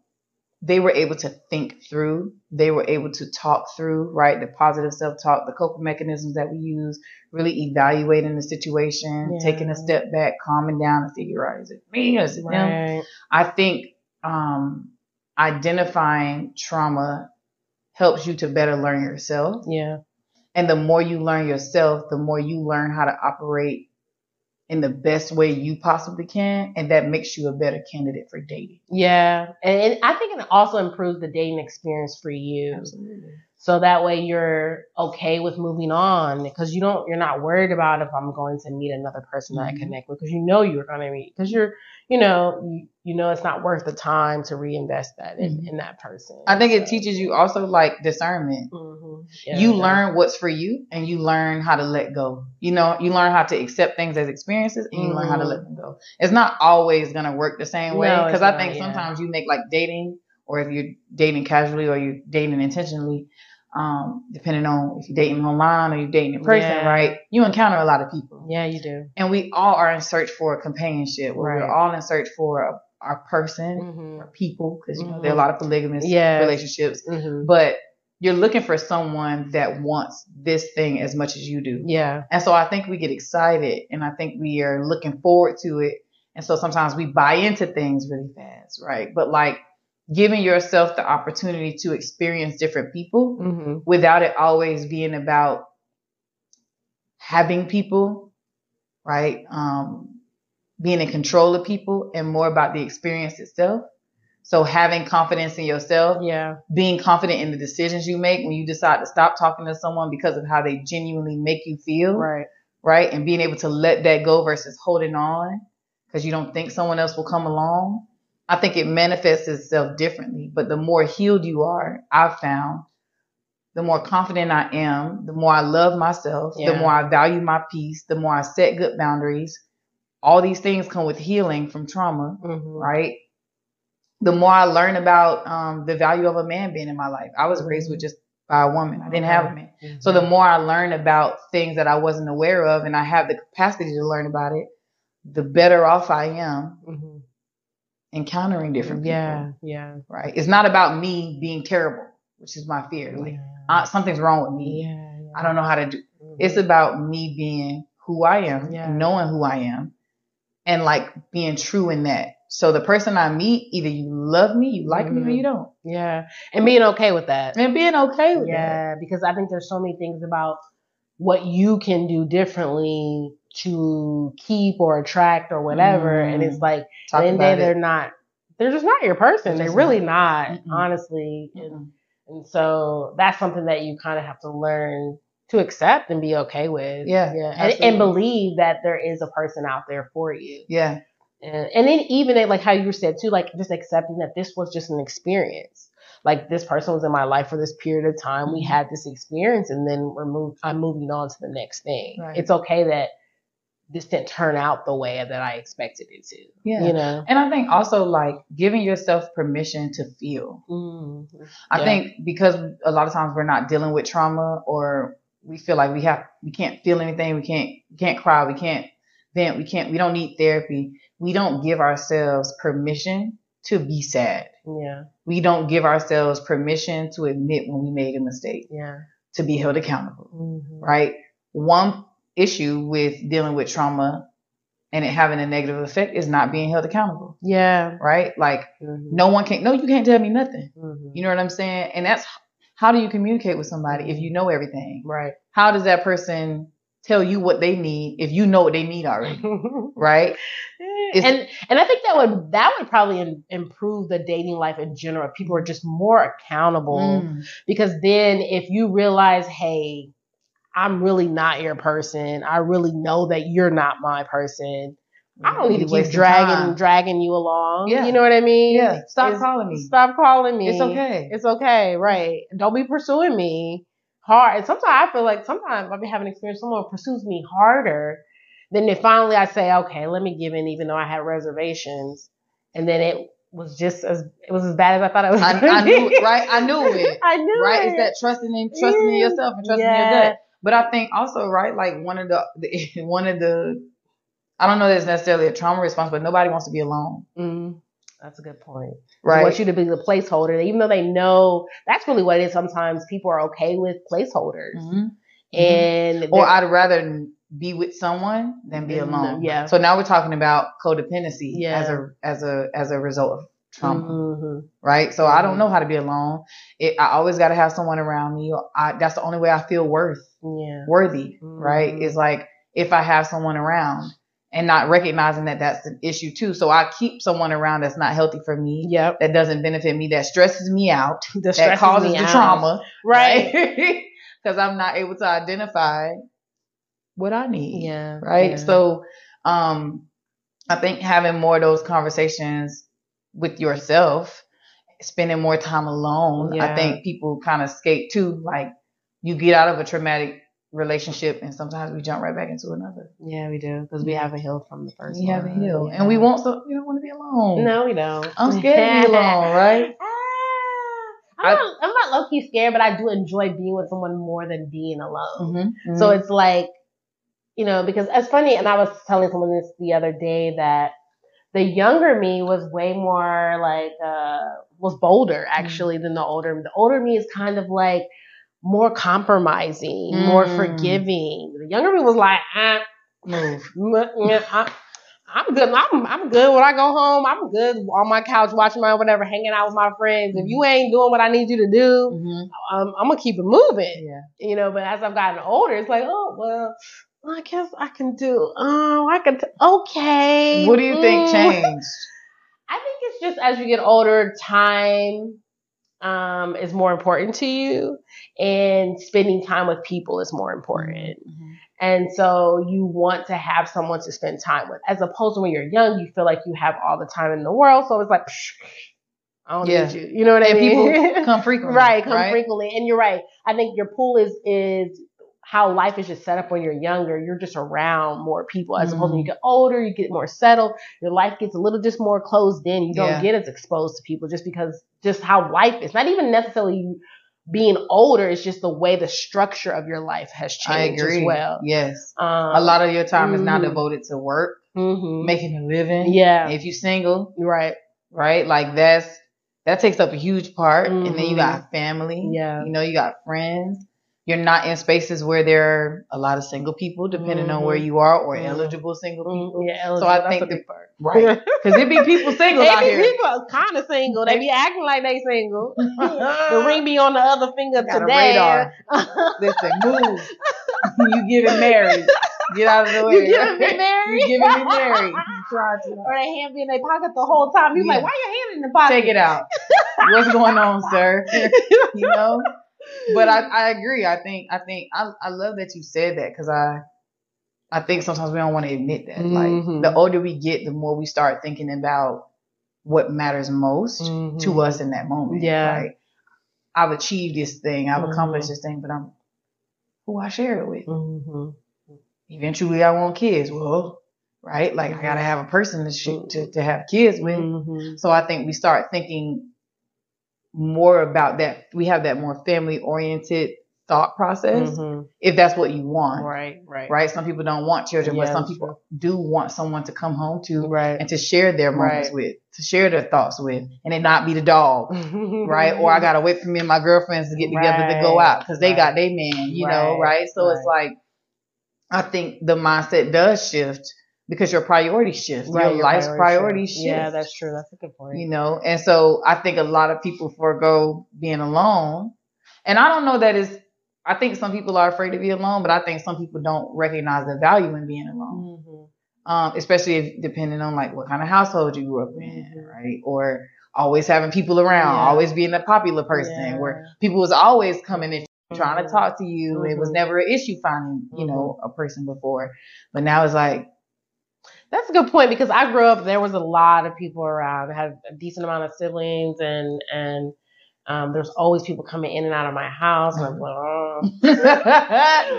they were able to think through, they were able to talk through, right? The positive self talk, the coping mechanisms that we use, really evaluating the situation, Yeah. taking a step back, calming down, and figure out is it me or is it them? I think um, identifying trauma helps you to better learn yourself. Yeah. And the more you learn yourself, the more you learn how to operate in the best way you possibly can. And that makes you a better candidate for dating. Yeah. And, and I think it also improves the dating experience for you. Absolutely. So that way you're okay with moving on because you don't, you're not worried about if I'm going to meet another person that I Mhm. connect with because you know you're going to meet because you're, you know, you, you know it's not worth the time to reinvest that in, Mhm. in that person. I think it teaches you also like discernment. Mhm. Yeah, you does. learn what's for you and you learn how to let go. You know, you learn how to accept things as experiences and you learn how to let them go. It's not always going to work the same way because it's I think yeah. sometimes you make like dating or if you're dating casually or you're dating intentionally, um, depending on if you're dating online or you're dating in person, Yeah. right? You encounter a lot of people. Yeah, you do. And we all are in search for companionship. We're all in search for our person, hmm or people, because you know there are a lot of polygamous relationships hmm but you're looking for someone that wants this thing as much as you do. Yeah. And so I think we get excited and I think we are looking forward to it. And so sometimes we buy into things really fast, right? But like giving yourself the opportunity to experience different people hmm without it always being about having people, right? Um, being in control of people and more about the experience itself. So having confidence in yourself Yeah. being confident in the decisions you make when you decide to stop talking to someone because of how they genuinely make you feel, Right. right? And being able to let that go versus holding on because you don't think someone else will come along. I think it manifests itself differently. But the more healed you are, I've found, the more confident I am, the more I love myself, the more I value my peace, the more I set good boundaries. All these things come with healing from trauma hmm right? The more I learn about um, the value of a man being in my life, I was raised with just by a woman. I didn't have a man. So the more I learn about things that I wasn't aware of, and I have the capacity to learn about it, the better off I am hmm encountering different people. Yeah. Yeah. Right? It's not about me being terrible, which is my fear. Like uh, something's wrong with me. yeah. I don't know how to do. Mhm. It's about me being who I am, Yeah. knowing who I am, and like being true in that. So the person I meet, either you love me, you like me, or you don't. Yeah. And being okay with that. And being okay with that. Yeah, because I think there's so many things about what you can do differently to keep or attract or whatever. Mm. And it's like, Talk then about they're not, they're just not your person. They're really not, Mm-mm. honestly. And, Mm-mm. and so that's something that you kind of have to learn to accept and be okay with. Yeah, Yeah. And, and believe that there is a person out there for you. Yeah. And, and then even like how you said too, like just accepting that this was just an experience. Like this person was in my life for this period of time. We Mhm. had this experience, and then we're move, I'm moving on to the next thing. Right. It's okay that this didn't turn out the way that I expected it to. Yeah. You know. And I think also like giving yourself permission to feel. Mm. I Yeah. think because a lot of times we're not dealing with trauma or we feel like we have we can't feel anything, we can't we can't cry, we can't vent. We can't. We don't need therapy. We don't give ourselves permission to be sad. Yeah. We don't give ourselves permission to admit when we made a mistake, Yeah. to be held accountable. Mhm. Right. One issue with dealing with trauma and it having a negative effect is not being held accountable. Yeah. Right. Like Mhm. no one can. No, you can't tell me nothing. Mhm. You know what I'm saying? And that's how do you communicate with somebody if you know everything? Right. How does that person tell you what they need if you know what they need already? Right? It's- and and I think that would that would probably im- improve the dating life in general. People are just more accountable Mm. because then if you realize, hey, I'm really not your person. I really know that you're not my person. I don't need to keep dragging time. dragging you along. Yeah. You know what I mean? Yeah. Stop It's- calling me. Stop calling me. It's okay. It's okay, right? Don't be pursuing me hard. And sometimes I feel like sometimes I've been having experience. Someone pursues me harder, then they finally I say, okay, let me give in, even though I had reservations, and then it was just as it was as bad as I thought it was. I, I knew it, right? I knew it. I knew right? it. It's that trusting in trusting in yourself and trusting in your gut. But I think also, right, like one of the, the one of the I don't know that it's necessarily a trauma response, but nobody wants to be alone. Mm, that's a good point. Right. They want you to be the placeholder, even though they know that's really what it is. Sometimes people are okay with placeholders, Mhm. and Or I'd rather be with someone than be Mm, alone. yeah. So now we're talking about codependency Yeah. as a as a as a result of trauma. Mhm. right? So I don't know how to be alone. It, I always got to have someone around me. I, that's the only way I feel worth yeah. worthy, right? Mhm. Is like if I have someone around and not recognizing that that's an issue too. So I keep someone around that's not healthy for me, Yep. that doesn't benefit me, that stresses me out, The that causes the out. trauma, Right. Because I'm not able to identify what I need Yeah. right? yeah. So, um, I think having more of those conversations with yourself, spending more time alone, Yeah. I think people kind of skate too. Like you get out of a traumatic relationship, and sometimes we jump right back into another. yeah, we do because we haven't healed from the first We one. haven't healed, Yeah. and we won't. So we don't want to be alone. No, we don't. I'm scared to be alone, right? Ah, I'm, not, I'm not low key scared, but I do enjoy being with someone more than being alone. Mhm, So mhm. it's like, you know, because it's funny, and I was telling someone this the other day that the younger me was way more like, uh, was bolder actually than the older me. The older me is kind of like more compromising, more Mm. forgiving. The younger me was like, ah, move. Mm, I, I'm good. I'm I'm good when I go home. I'm good on my couch watching my whatever, hanging out with my friends. If you ain't doing what I need you to do, Mhm. um, I'm gonna keep it moving. Yeah. You know. But as I've gotten older, it's like, oh well, I guess I can do. Oh, I can. T- okay. What do you think Mm. changed? I think it's just as you get older, time um, is more important to you, and spending time with people is more important. Mhm. And so you want to have someone to spend time with, as opposed to when you're young, you feel like you have all the time in the world. So it's like, psh, I don't Yeah. need you. You know what I mean? people come frequently, right, come right? frequently. And you're right. I think your pool is is how life is just set up when you're younger. You're just around more people, as opposed to when you Mm. get older, you get more settled. Your life gets a little just more closed in. You don't Yeah. get as exposed to people just because just how life is. Not even necessarily being older. It's just the way the structure of your life has changed as well. Yes. Um, a lot of your time is now mhm. devoted to work, Mhm. making a living. Yeah. If you're single, Right. right? Like that's that takes up a huge part. And then you Mhm. got family. Yeah. You know, you got friends. You're not in spaces where there are a lot of single people, depending on where Mhm. you are, or Mhm. eligible single people. Mm, Yeah. So I that's think the- big part. Right. Because there be people single out They be here. people kind of single. They be acting like they single. the ring be on the other finger Got a today. radar. Listen, move. you getting married. Get out of the way. You giving me married? you giving me married. Try to. or they hand be in their pocket the whole time. He's Yeah. like, why your hand in the pocket? Take it out. What's going on, sir? you know? But I, I agree. I think I think I, I love that you said that because I I think sometimes we don't want to admit that. Mhm. Like the older we get, the more we start thinking about what matters most Mhm. to us in that moment. Yeah. Like I've achieved this thing, I've Mhm. accomplished this thing, but I'm who I share it with. Mhm. Eventually I want kids. Well, right? Like I gotta have a person to shoot to, to have kids with. So I think we start thinking more about that. We have that more family oriented thought process Mhm. if that's what you want. Right, right, Right? Some people don't want children, but some people do want someone to come home to right. and to share their moments Right. with, to share their thoughts with, and it not be the dog. right? Or I gotta wait for me and my girlfriends to get together to go out because they got their man, you know, Right, right? So it's like I think the mindset does shift because your priorities shift, Right, your, life's priorities shift. shift. Yeah, that's true. That's a good point. you know, and so I think a lot of people forego being alone, and I don't know that is. I think some people are afraid to be alone, but I think some people don't recognize the value in being alone Mhm. um, especially if depending on like what kind of household you grew up in, Mhm. right? Or always having people around, Yeah. always being a popular person, Yeah. where people was always coming in trying to Mhm. talk to you. It was Mhm. never an issue finding, you know, a person before, but now it's like, That's a good point because I grew up. There was a lot of people around. I had a decent amount of siblings, and and um, there's always people coming in and out of my house, and I'm like, oh.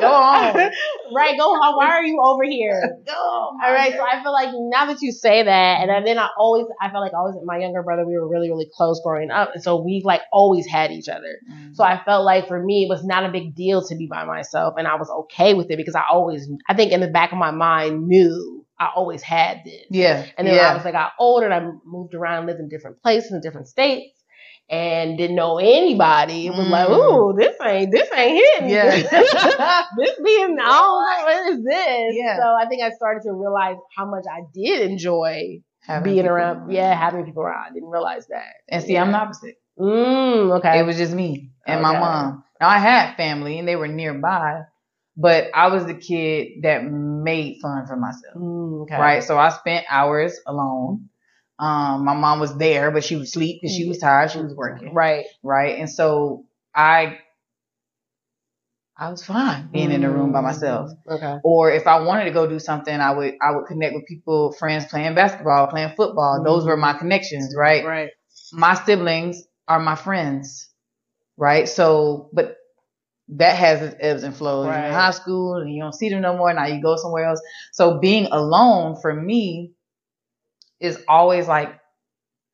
go on, right, go home. Why are you over here? go. All right, so I feel like now that you say that, and then I always, I felt like always my younger brother, we were really, really close growing up, and so we like always had each other. So I felt like for me, it was not a big deal to be by myself, and I was okay with it because I always, I think in the back of my mind, knew I always had this. yeah, And then when I was like, got older, and I moved around, lived in different places, in different states, and didn't know anybody. It was like, Mm. ooh, this ain't, this ain't hitting. Yeah. this being, I don't know what is this. Yeah. So I think I started to realize how much I did enjoy Having being people around, yeah, having people around. I didn't realize that. And see, Yeah. I'm the opposite. Mm, okay. It was just me and my mom. Now I had family and they were nearby, but I was the kid that made fun for myself. Mm, okay. Right. So I spent hours alone. Um, my mom was there, but she would sleep because she was tired. She was working. Right. Right. And so I, I was fine being in the room by myself. Okay. Or if I wanted to go do something, I would, I would connect with people, friends playing basketball, playing football. Those were my connections. Right Right. my siblings are my friends, right? So, but that has its ebbs and flows. You're in high school and you don't see them no more. Now you go somewhere else. So being alone for me is always like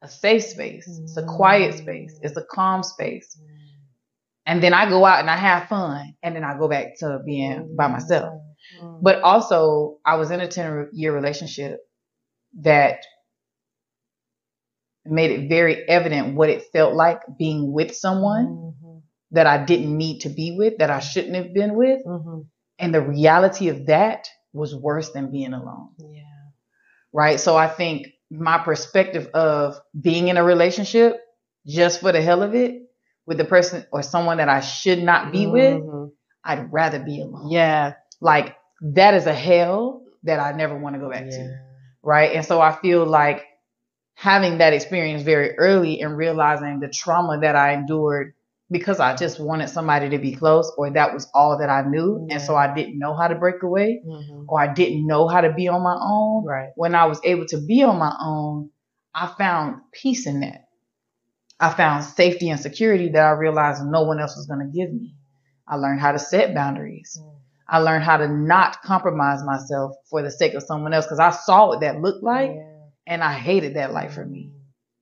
a safe space. It's a quiet space. It's a calm space. And then I go out and I have fun, and then I go back to being by myself. Mm. But also, I was in a 10 year relationship that made it very evident what it felt like being with someone Mhm. That I didn't need to be with, that I shouldn't have been with. Mhm. And the reality of that was worse than being alone, Yeah. right? So I think my perspective of being in a relationship just for the hell of it with the person or someone that I should not be with, Mhm. I'd rather be alone. Yeah. Like that is a hell that I never want to go back Yeah. to. Right. And so I feel like having that experience very early and realizing the trauma that I endured because I just wanted somebody to be close or that was all that I knew. Yeah. And so I didn't know how to break away Mhm. or I didn't know how to be on my own. Right. When I was able to be on my own, I found peace in that. I found safety and security that I realized no one else was going to give me. I learned how to set boundaries. I learned how to not compromise myself for the sake of someone else because I saw what that looked like Yeah. and I hated that life for me.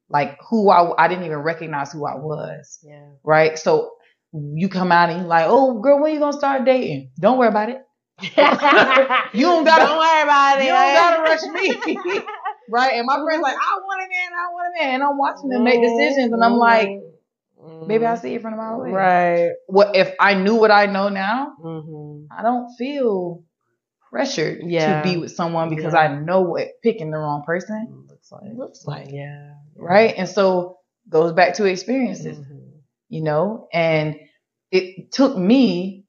Like who I, I didn't even recognize who I was, Yeah. right? So you come out and you're like, oh, girl, when you gonna start dating? Don't worry about it. You don't gotta- Don't worry about it. You don't gotta rush me, right? And my friend's mm-hmm. like, I want a man, I want a man, and I'm watching them make decisions, and I'm mm-hmm. like, mm-hmm. Maybe I see you from a mile away. Right. What if I knew what I know now? Mm-hmm. I don't feel pressured Yeah. to be with someone because Yeah. I know what picking the wrong person Looks like. looks like, Yeah. Right? And so goes back to experiences, Mhm. you know, and it took me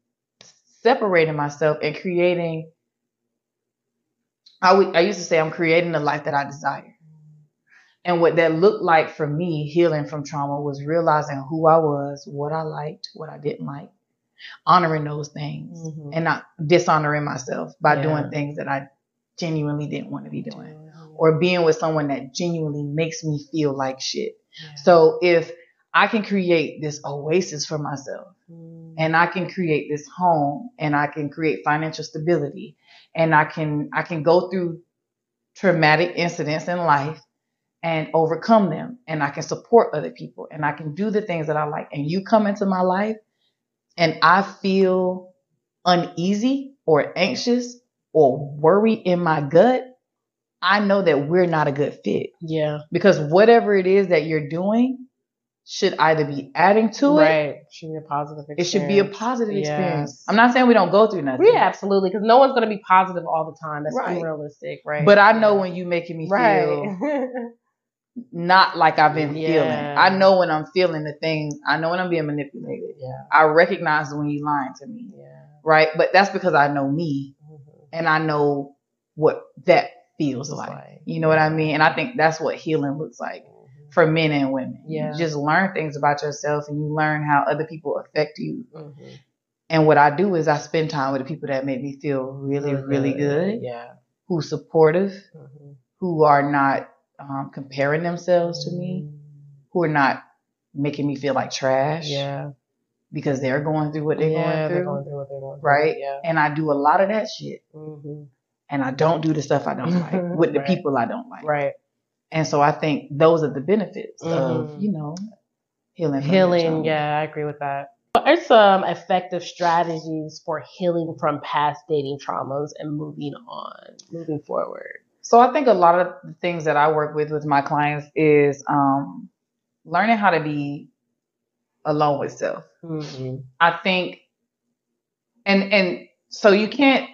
separating myself and creating. I I used to say I'm creating the life that I desire. And what that looked like for me healing from trauma was realizing who I was, what I liked, what I didn't like, honoring those things Mhm. and not dishonoring myself by Yeah. doing things that I genuinely didn't want to be doing or being with someone that genuinely makes me feel like shit. Yeah. So if I can create this oasis for myself Mm. and I can create this home and I can create financial stability and I can I can go through traumatic incidents in life and overcome them and I can support other people and I can do the things that I like and you come into my life and I feel uneasy or anxious or worry in my gut, I know that we're not a good fit Yeah. because whatever it is that you're doing should either be adding to it. Right. Should be a positive It should be a positive Yes. experience. I'm not saying we don't go through nothing. Yeah, absolutely. Because no one's going to be positive all the time. That's Right. unrealistic, right? But I know Yeah. when you're making me feel not like I've been feeling. I know when I'm feeling the things. I know when I'm being manipulated. yeah. I recognize when you're lying to me. Yeah. Right? But that's because I know me Mhm. and I know what that feels like. like- You know what I mean? And I think that's what healing looks like Mhm. for men and women. Yeah. You just learn things about yourself and you learn how other people affect you. Mhm. And what I do is I spend time with the people that make me feel really, really good, Yeah. who's supportive, Mhm. who are not um, comparing themselves to me, who are not making me feel like trash Yeah. because they're going through what they're yeah, going through. They're going through what they're going through. right? Yeah. And I do a lot of that shit. And I don't do the stuff I don't like with the Right. people I don't like. Right. And so I think those are the benefits Mhm. of, you know, healing. from Healing. trauma. Yeah, I agree with that. What are some effective strategies for healing from past dating traumas and moving on, moving forward? So I think a lot of the things that I work with with my clients is um, learning how to be alone with self. Mm-hmm. I think, and and so you can't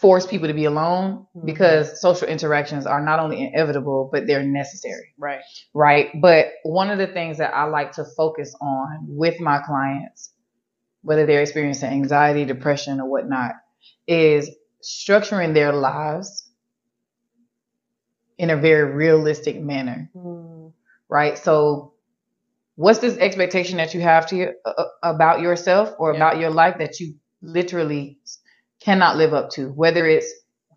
force people to be alone Mhm. because social interactions are not only inevitable but they're necessary. Right. right? But one of the things that I like to focus on with my clients, whether they're experiencing anxiety, depression, or whatnot, is structuring their lives in a very realistic manner, Mm-hmm. right? So, what's this expectation that you have to uh, about yourself or Yeah. about your life that you literally cannot live up to? Whether it's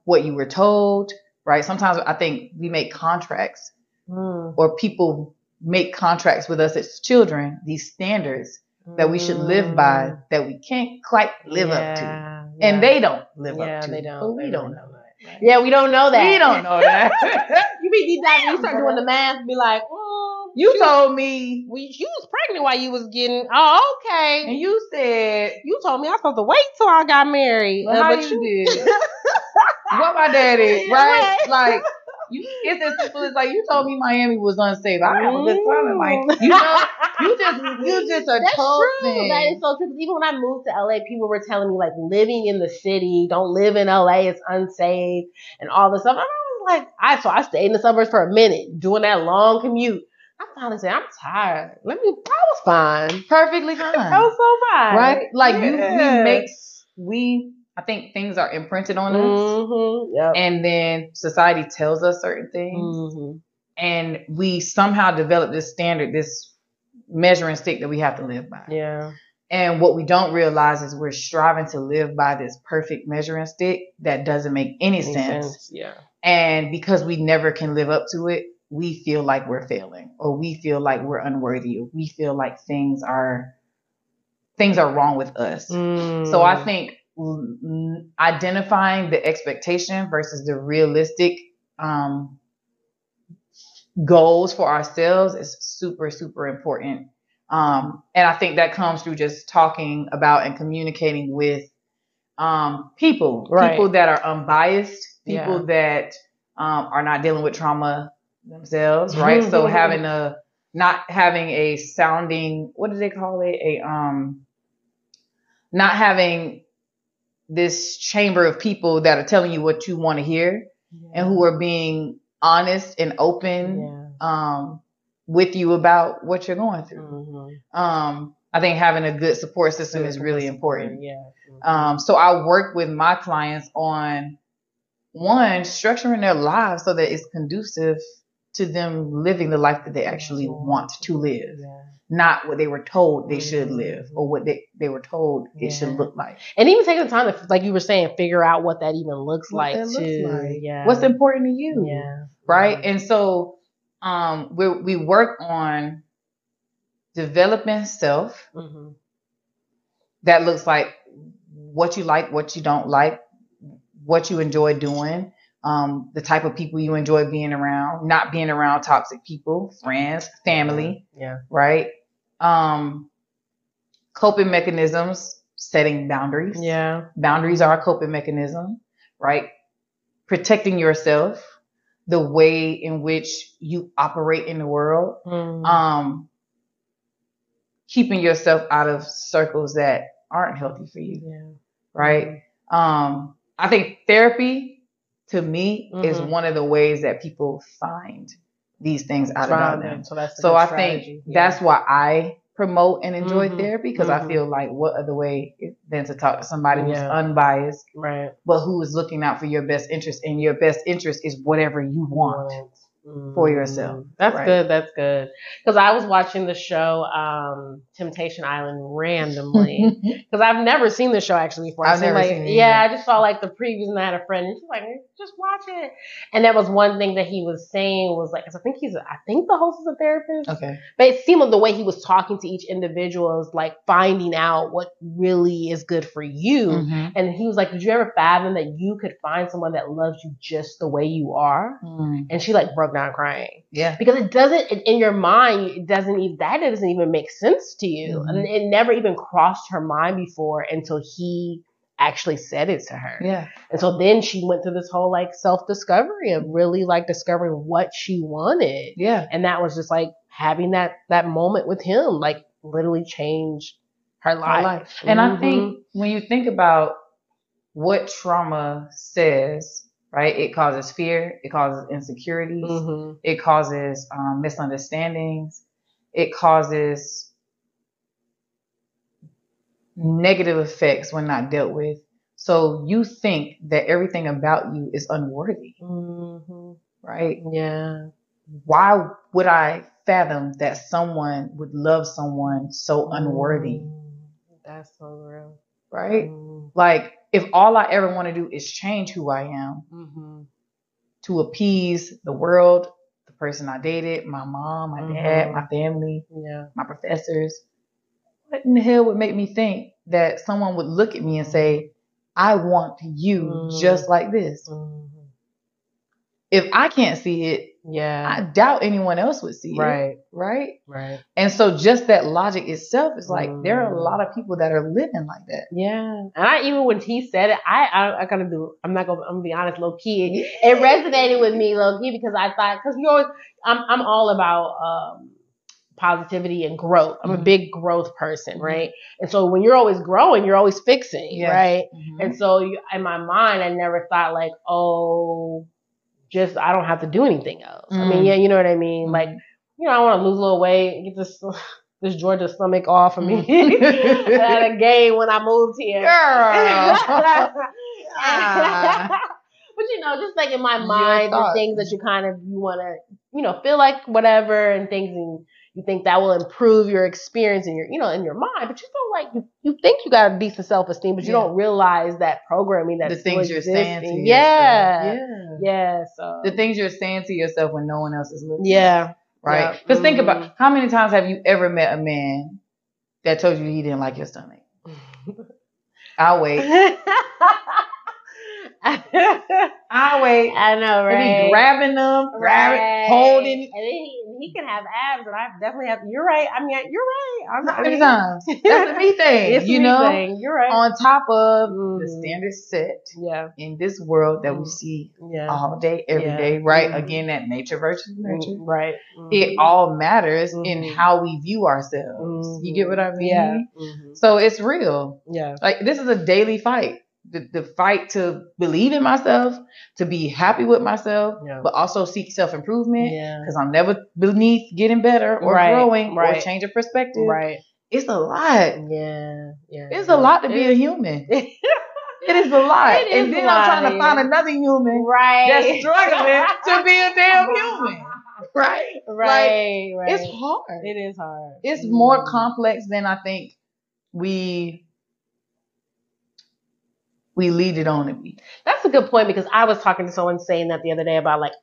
what you were told, right? Sometimes I think we make contracts Mm. or people make contracts with us as children, these standards that we should live by that we can't quite live up to. Yeah, And they don't live yeah, up to. they don't. But we don't really know that. right? Yeah, we don't know that. We don't know that. you be deep down, you start doing the math, be like, mm, you told me we, you was pregnant while you was getting. Oh, okay. and you said You told me I was supposed to wait till I got married. well, Uh, how but you did. what my daddy, right? Right. Like you it's as simple as like you told me Miami was unsafe. I have a good time in Miami. You know, you just you just a That's true. thing. That is so because Even when I moved to LA, people were telling me like living in the city, don't live in LA, it's unsafe, and all this stuff. And I was like, I so I stayed in the suburbs for a minute, doing that long commute. I finally said, I'm tired. Let me. I was fine. Perfectly fine. I was so fine. right? Like you, we Yeah. make we. I think things are imprinted on us, Mm-hmm. Yep. and then society tells us certain things, Mm-hmm. and we somehow develop this standard, this measuring stick that we have to live by. Yeah. And what we don't realize is we're striving to live by this perfect measuring stick that doesn't make any Makes sense. Yeah. And because we never can live up to it, we feel like we're failing, or we feel like we're unworthy, or we feel like things are things are wrong with us. So Mm. I think mm, identifying the expectation versus the realistic um, goals for ourselves is super, super important. Um, and I think that comes through just talking about and communicating with um, people, Right. people that are unbiased, Yeah. people that um, are not dealing with trauma themselves, right? so having a not having a sounding what do they call it? A um not having this chamber of people that are telling you what you want to hear and who are being honest and open Yeah. um with you about what you're going through. Mm-hmm. Um I think having a good support system is really important. Yeah. Um, so I work with my clients on one structuring their lives so that it's conducive to them living the life that they actually want to live, Yeah. not what they were told they should live or what they, they were told it should look like. And even taking the time to, like you were saying, figure out what that even looks What like looks like. Yeah. What's important to you, Yeah. right? And so um, we we work on developing self hmm that looks like what you like, what you don't like, what you enjoy doing, um, the type of people you enjoy being around, not being around toxic people, friends, family, Yeah. right? Um, coping mechanisms, setting boundaries. Yeah. Boundaries are a coping mechanism, right? Protecting yourself, the way in which you operate in the world, Mm. um, keeping yourself out of circles that aren't healthy for you, yeah. right? Um, I think therapy to me is Mhm. one of the ways that people find these things out about Trauma. them. So that's So I strategy. think Yeah. that's why I promote and enjoy Mhm. therapy because I Mhm. feel like what other way than to talk to somebody who's unbiased right. but who is looking out for your best interest and your best interest is whatever you want. For yourself, That's right? good. That's good. Because I was watching the show um, Temptation Island randomly because I've never seen the show actually before. I've So, never like, seen it Yeah, either. I just saw like the previews and I had a friend and she's like, just watch it. And that was one thing that he was saying was like, 'cause I think he's, I think the host is a therapist. okay. But it seemed like the way he was talking to each individual is like finding out what really is good for you. Mhm. And he was like, Did you ever fathom that you could find someone that loves you just the way you are? Mm. And she like broke down crying Yeah. because it doesn't, in- your mind, it doesn't even, that doesn't even make sense to you. Mhm. And it never even crossed her mind before until he actually said it to her. Yeah. And so then she went through this whole like self discovery of really like discovering what she wanted Yeah. and that was just like having that that moment with him like literally changed her life, life. And I Mhm. think when you think about what trauma says, right, it causes fear, it causes insecurities, Mhm. it causes um, misunderstandings, it causes negative effects when not dealt with. So you think that everything about you is unworthy, Mhm. right? yeah Why would I fathom that someone would love someone so unworthy, Mm, that's so real right? Mhm. Like, if all I ever want to do is change who I am Mhm. to appease the world, the person I dated, my mom, my dad, Mhm. my family, yeah my professors, what in the hell would make me think that someone would look at me and say, I want you Mm. just like this? Mhm. If I can't see it, yeah I doubt anyone else would see it. right Right. right And so just that logic itself is like there are a Mm. lot of people that are living like that. yeah and i even when he said it i i, I gotta do i'm not gonna i'm gonna be honest low key it resonated with me low key because I thought because you always I'm I'm all about um positivity and growth. I'm a Mhm. big growth person, Mhm. right? And so when you're always growing, you're always fixing, Yeah. right? Mhm. And so you, in my mind, I never thought like, oh, just I don't have to do anything else. I mean, Mm. yeah, you know what I mean. Mhm. Like, you know, I want to lose a little weight, and get this this Georgia stomach off of me. Mm. I had a gain when I moved here. Girl. Ah. but you know, just like in my mind, the things that you kind of you want to, you know, feel like whatever, and things, and you think that will improve your experience in your, you know, in your mind. But you feel like you, you think you got a decent self esteem, but you Yeah. don't realize that programming that the things you're saying to yourself. yeah, Yeah. yeah. So The things you're saying to yourself when no one else is looking. yeah, Right? Yeah. Because think Mhm. about how many times have you ever met a man that told you he didn't like your stomach? I'll wait. I'll wait. I know, right? be grabbing them, grabbing, Right. holding. and then he, he can have abs, and I definitely have. You're right. I mean, you're right. I'm How I many mean, times? That's the me thing. It's you me know, thing. You're right. on top of the standard set yeah, in this world that we Mhm. see yeah, all day, every Yeah. day, right? Mhm. Again, that nature versus nurture. Mm, right. It all matters in how we view ourselves. You get what I mean? Yeah, Mhm. So it's real. yeah, Like this is a daily fight. The, the fight to believe in myself, to be happy with myself, Yeah. but also seek self improvement. yeah. Because I'm never beneath getting better or Right, growing or change of perspective. Right. It's a lot. Yeah. Yeah. It's a lot to be a human. It- is a lot. It is and then I'm trying to yeah. find another human right. that's struggling to be a damn human. Right? Right. right. It's hard. It is hard. It's more Mm. complex than I think we we lead it on to be. That's a good point because I was talking to someone saying that the other day about like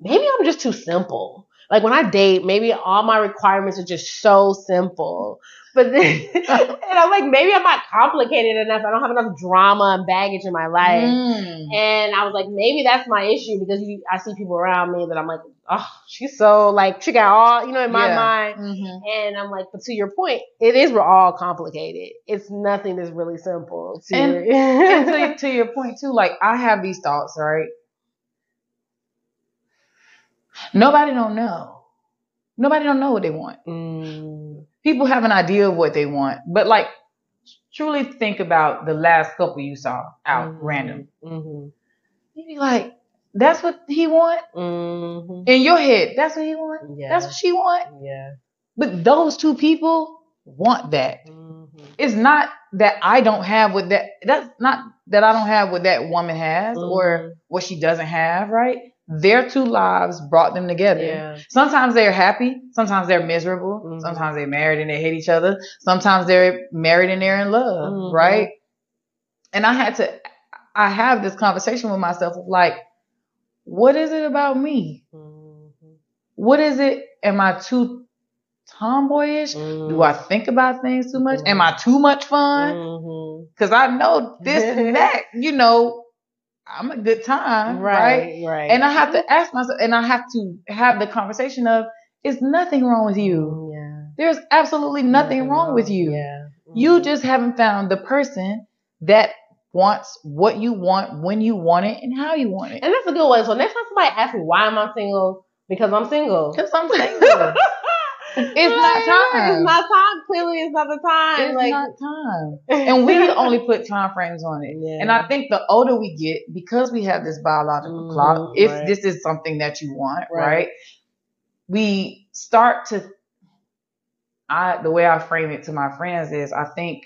maybe I'm just too simple. Like when I date, maybe all my requirements are just so simple. But then, and I'm like, maybe I'm not complicated enough. I don't have enough drama and baggage in my life. Mm. And I was like, maybe that's my issue because you, I see people around me that I'm like, oh, she's so like, she got all, you know, in my Yeah. mind. Mhm. And I'm like, but to your point, it is we're all complicated. It's nothing that's really simple. To And- your- and to, to your point too, like I have these thoughts, right? Nobody don't know. Nobody don't know what they want. Mm, People have an idea of what they want, but like truly think about the last couple you saw out mhm, random. Mm-hmm. You be like, that's what he want Mm-hmm. in your head. That's what he want. Yeah. That's what she want. Yeah. But those two people want that. Mm-hmm. It's not that I don't have what that. That's not that I don't have what that woman has Mm-hmm. or what she doesn't have. Right? Their two lives brought them together. Yeah. Sometimes they're happy. Sometimes they're miserable. Mhm. Sometimes they're married and they hate each other. Sometimes they're married and they're in love. Mhm. Right? And I had to. I have this conversation with myself of like, what is it about me? Mm-hmm. What is it? Am I too tomboyish? Do I think about things too much? Am I too much fun? Mm-hmm. Because I know this and that. You know, I'm a good time, right? Right. Right. And I have to ask myself, and I have to have the conversation of, is nothing wrong with you? Mm, yeah. There's absolutely nothing wrong with you. Yeah. You mm-hmm. just haven't found the person that wants what you want, when you want it, and how you want it. And that's a good one. So next time somebody asks me why am I single, because I'm single. Because I'm single. It's not time. It's not time. Clearly, it's not the time. it's like, not time. and we only put time frames on it. Yeah. And I think the older we get, because we have this biological Mhm, clock, if right. this is something that you want, Right. right. We start to I the way I frame it to my friends is I think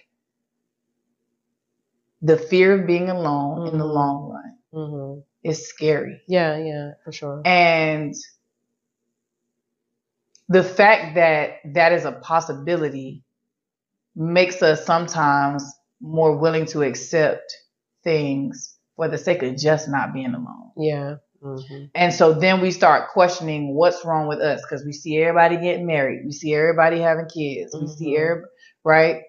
the fear of being alone in the Mhm. long run Mhm. is scary. Yeah, yeah, for sure. And the fact that that is a possibility makes us sometimes more willing to accept things for the sake of just not being alone. Yeah. Mm-hmm. And so then we start questioning what's wrong with us because we see everybody getting married, we see everybody having kids, we see Mhm. everybody, right?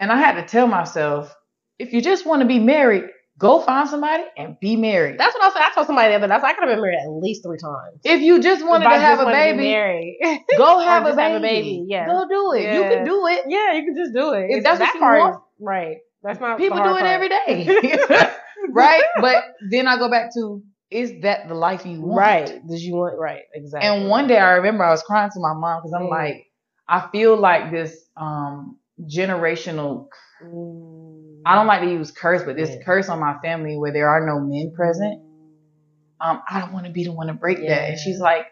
And I had to tell myself, if you just want to be married, go find somebody and be married. That's what I said. I told somebody the other night. I said, I could have been married at least three times. if you just wanted If to have a wanted to be baby. Go have a baby. have a baby, yeah. Go do it. You can do it. yeah, you can just do it. If that's what that you part want. right. That's not People do it part. every day. right? But then I go back to is that the life you want? Right. Did you want right? Exactly. And one day I remember I was crying to my mom because I'm Mm. like, I feel like this um generational Mm. I don't like to use curse, but this Yeah. curse on my family where there are no men present. Um, I don't want to be the one to break that. And she's like,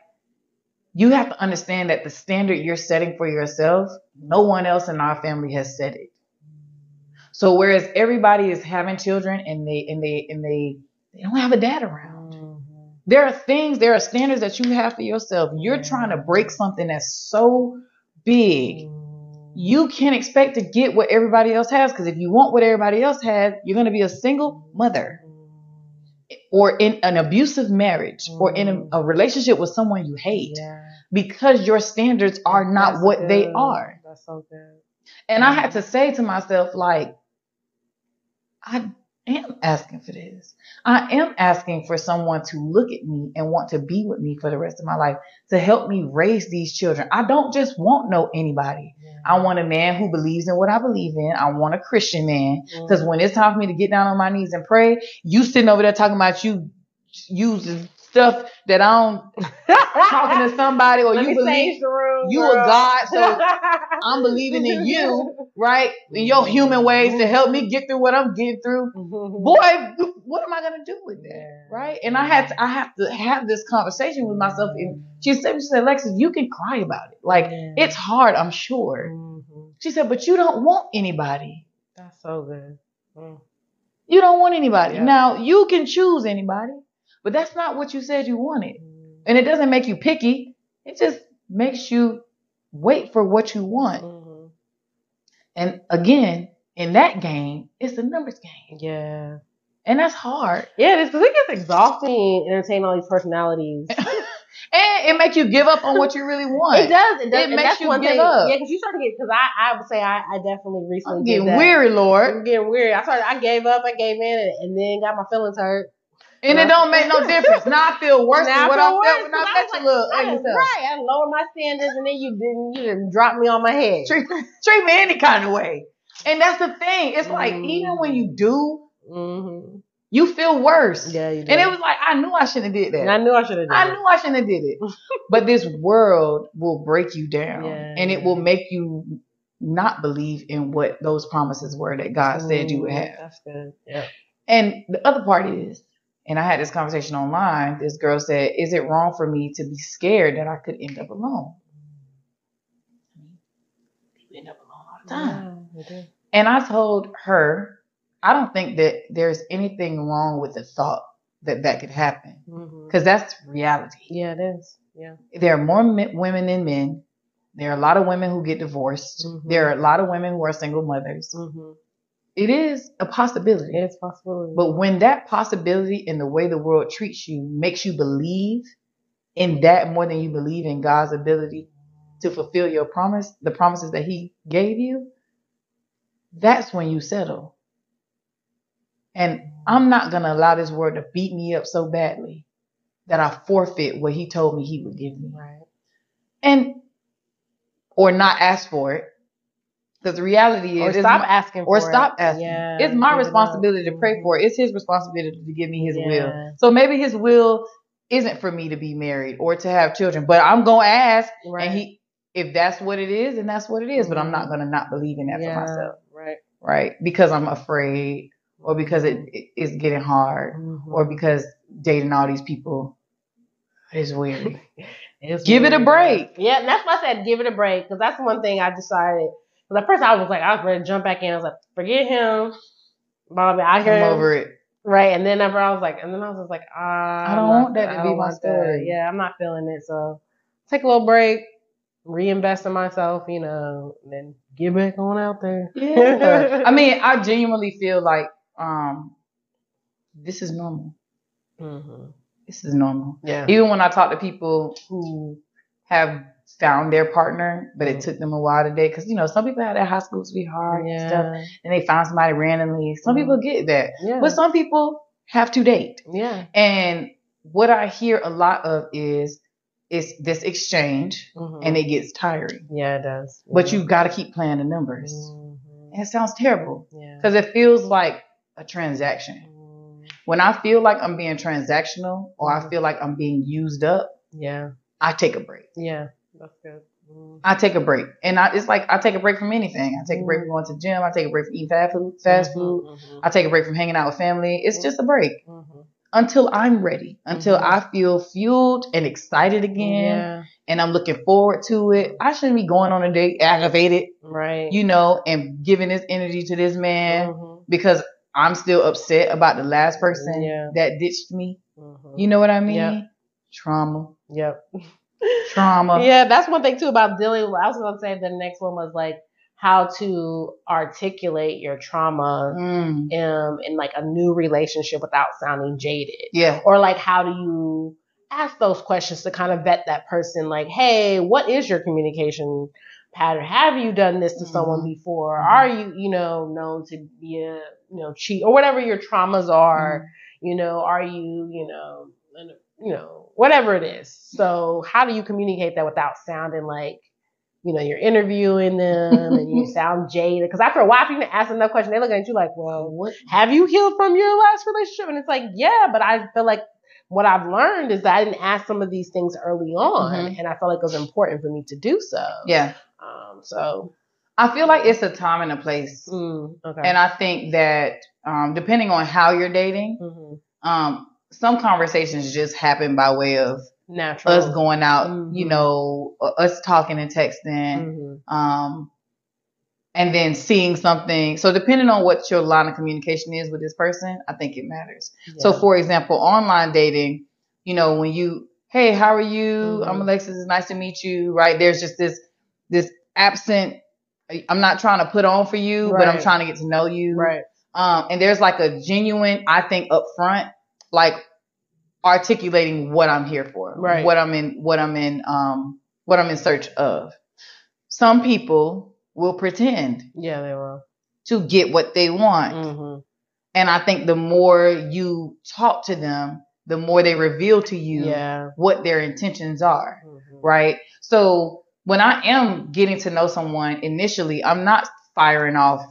you have to understand that the standard you're setting for yourself, no one else in our family has set it. So whereas everybody is having children and they and they and they they don't have a dad around. Mhm. There are things, there are standards that you have for yourself. You're trying to break something that's so big. You mm-hmm. can't expect to get what everybody else has because if you want what everybody else has, you're going to be a single mother mm-hmm. or in an abusive marriage or in a, mm-hmm. a relationship with someone you hate Yeah. because your standards are not That's what they are. That's so good. And I had to say to myself, like, I am asking for this. I am asking for someone to look at me and want to be with me for the rest of my life, to help me raise these children. I don't just want no anybody. I want a man who believes in what I believe in. I want a Christian man. Mm. Because when it's time for me to get down on my knees and pray, you sitting over there talking about you using stuff that I don't talking to somebody or Let you believe sage the room, you a. God, so I'm believing in you, right? In your human ways to help me get through what I'm getting through. Boy, what am I gonna do with that? Right? And I had to I have to have this conversation with myself. And she said, she said, Alexis, you can cry about it. Like it's hard, I'm sure. Mhm. She said, but you don't want anybody. That's so good. Mm. You don't want anybody. Yeah. Now you can choose anybody, but that's not what you said you wanted. And it doesn't make you picky. It just makes you wait for what you want. Mhm. And again, in that game, it's a numbers game. Yeah. And that's hard. Yeah, it is because it gets exhausting entertaining all these personalities. And it makes you give up on what you really want. It does. It does. It makes you give thing. up. Yeah, because you start to get. Because I, I would say I, I definitely recently I'm did getting weary, Lord. I'm getting weary. I started. I gave up. I gave in, and, and then got my feelings hurt. And it don't make no difference. Now I feel worse Now than what feel I felt when I met was you, like, little I Right. I lowered my standards, and then you didn't. You didn't drop me on my head. Treat, treat me any kind of way. And that's the thing. It's like Mm. even when you do, Mm-hmm. you feel worse. Yeah, you did. And it was like I knew I shouldn't have did that. And I knew I should have done. I knew I shouldn't have did it. but this world will break you down. Yeah. And it will make you not believe in what those promises were that God said you would Mm, have. That's good. Yeah. And the other part is, and I had this conversation online, this girl said, Is it wrong for me to be scared that I could end up alone? People end up alone all the time. Yeah. And I told her, I don't think that there's anything wrong with the thought that that could happen because that's reality. Yeah, it is. Yeah. There are more men, women than men. There are a lot of women who get divorced. Mhm. There are a lot of women who are single mothers. Mm-hmm. It is a possibility. It is possible. But when that possibility and the way the world treats you makes you believe in that more than you believe in God's ability to fulfill your promise, the promises that He gave you, that's when you settle. And I'm not going to allow this world to beat me up so badly that I forfeit what He told me He would give me. right. And, or not ask for it. Because the reality is, it's stop my- asking. or stop it. asking. Yeah. It's my give it up. responsibility to pray for it. It's his responsibility to give me his Yeah. will. So maybe his will isn't for me to be married or to have children, but I'm gonna ask, Right. and he, if that's what it is, then that's what it is. But I'm not gonna not believe in that yeah. for myself, Right. right? Because I'm afraid, or because it, it it's getting hard, Mhm. or because dating all these people is weird. It's Give it a break. Yeah, that's why I said give it a break because that's one thing I decided. At first I was like, I was ready to jump back in. I was like, forget him. Blah. I I'm over it. Right, and then ever I was like, and then I was just like, ah, I don't want that to be my story. that. Yeah, I'm not feeling it. So take a little break, reinvest in myself, you know, and then get back on out there. Yeah. I mean, I genuinely feel like um, this is normal. hmm This is normal. Yeah. Even when I talk to people who have found their partner, but it Mhm. took them a while to date, because you know some people have that high school sweetheart and stuff, and they found somebody randomly. Some Mhm. people get that, Yeah. but some people have to date. yeah. And what I hear a lot of is it's this exchange, Mhm. and it gets tiring. yeah, it does. But you got to keep playing the numbers. Mhm. And it sounds terrible Yeah. because it feels like a transaction. Mhm. When I feel like I'm being transactional or I Mhm. feel like I'm being used up, Yeah. I take a break. Yeah. That's good. Mhm. I take a break. And I, it's like I take a break from anything. I take a break from going to the gym. I take a break from eating fast food. Fast food. Mhm. I take a break from hanging out with family. It's just a break Mhm. until I'm ready, until. I feel fueled and excited again, Yeah. and I'm looking forward to it. I shouldn't be going on a date aggravated, Right. you know, and giving this energy to this man because I'm still upset about the last person Yeah. that ditched me. You know what I mean? Yep. Trauma. Yep. Trauma. Yeah, that's one thing too about dealing with. I was gonna say the next one was like how to articulate your trauma Mm. um, in like a new relationship without sounding jaded, Yeah. or like how do you ask those questions to kind of vet that person? Like, hey, what is your communication pattern? Have you done this to someone Mhm. before? Mhm. Are you, you know, known to be a you know cheat or whatever your traumas are? Mm-hmm. you know are you you know you know whatever it is so how do you communicate that without sounding like you know you're interviewing them and you sound jaded because after a while if you ask them that question they look at you like well What? have you healed from your last relationship and it's like yeah but i feel like what i've learned is that i didn't ask some of these things early on Mhm. and i felt like it was important for me to do so Yeah. um so I feel like it's a time and a place. mm, okay And I think that um, depending on how you're dating, Mhm. um, some conversations just happen by way of natural us going out, you Mhm. know, uh, us talking and texting, Mhm. um, and then seeing something. So depending on what your line of communication is with this person, I think it matters. So for example, online dating, you know, when you, hey, how are you? I'm Mhm. Alexis. It's nice to meet you. Right? There's just this this absent. I'm not trying to put on for you, but I'm trying to get to know you. right Um, and there's like a genuine, I think, upfront, like articulating what I'm here for, Right. what I'm in, what I'm in, um, what I'm in search of. Some people will pretend Yeah, they will. to get what they want. Mm-hmm. And I think the more you talk to them, the more they reveal to you Yeah. what their intentions are, Mhm. right? So when I am getting to know someone initially, I'm not firing off.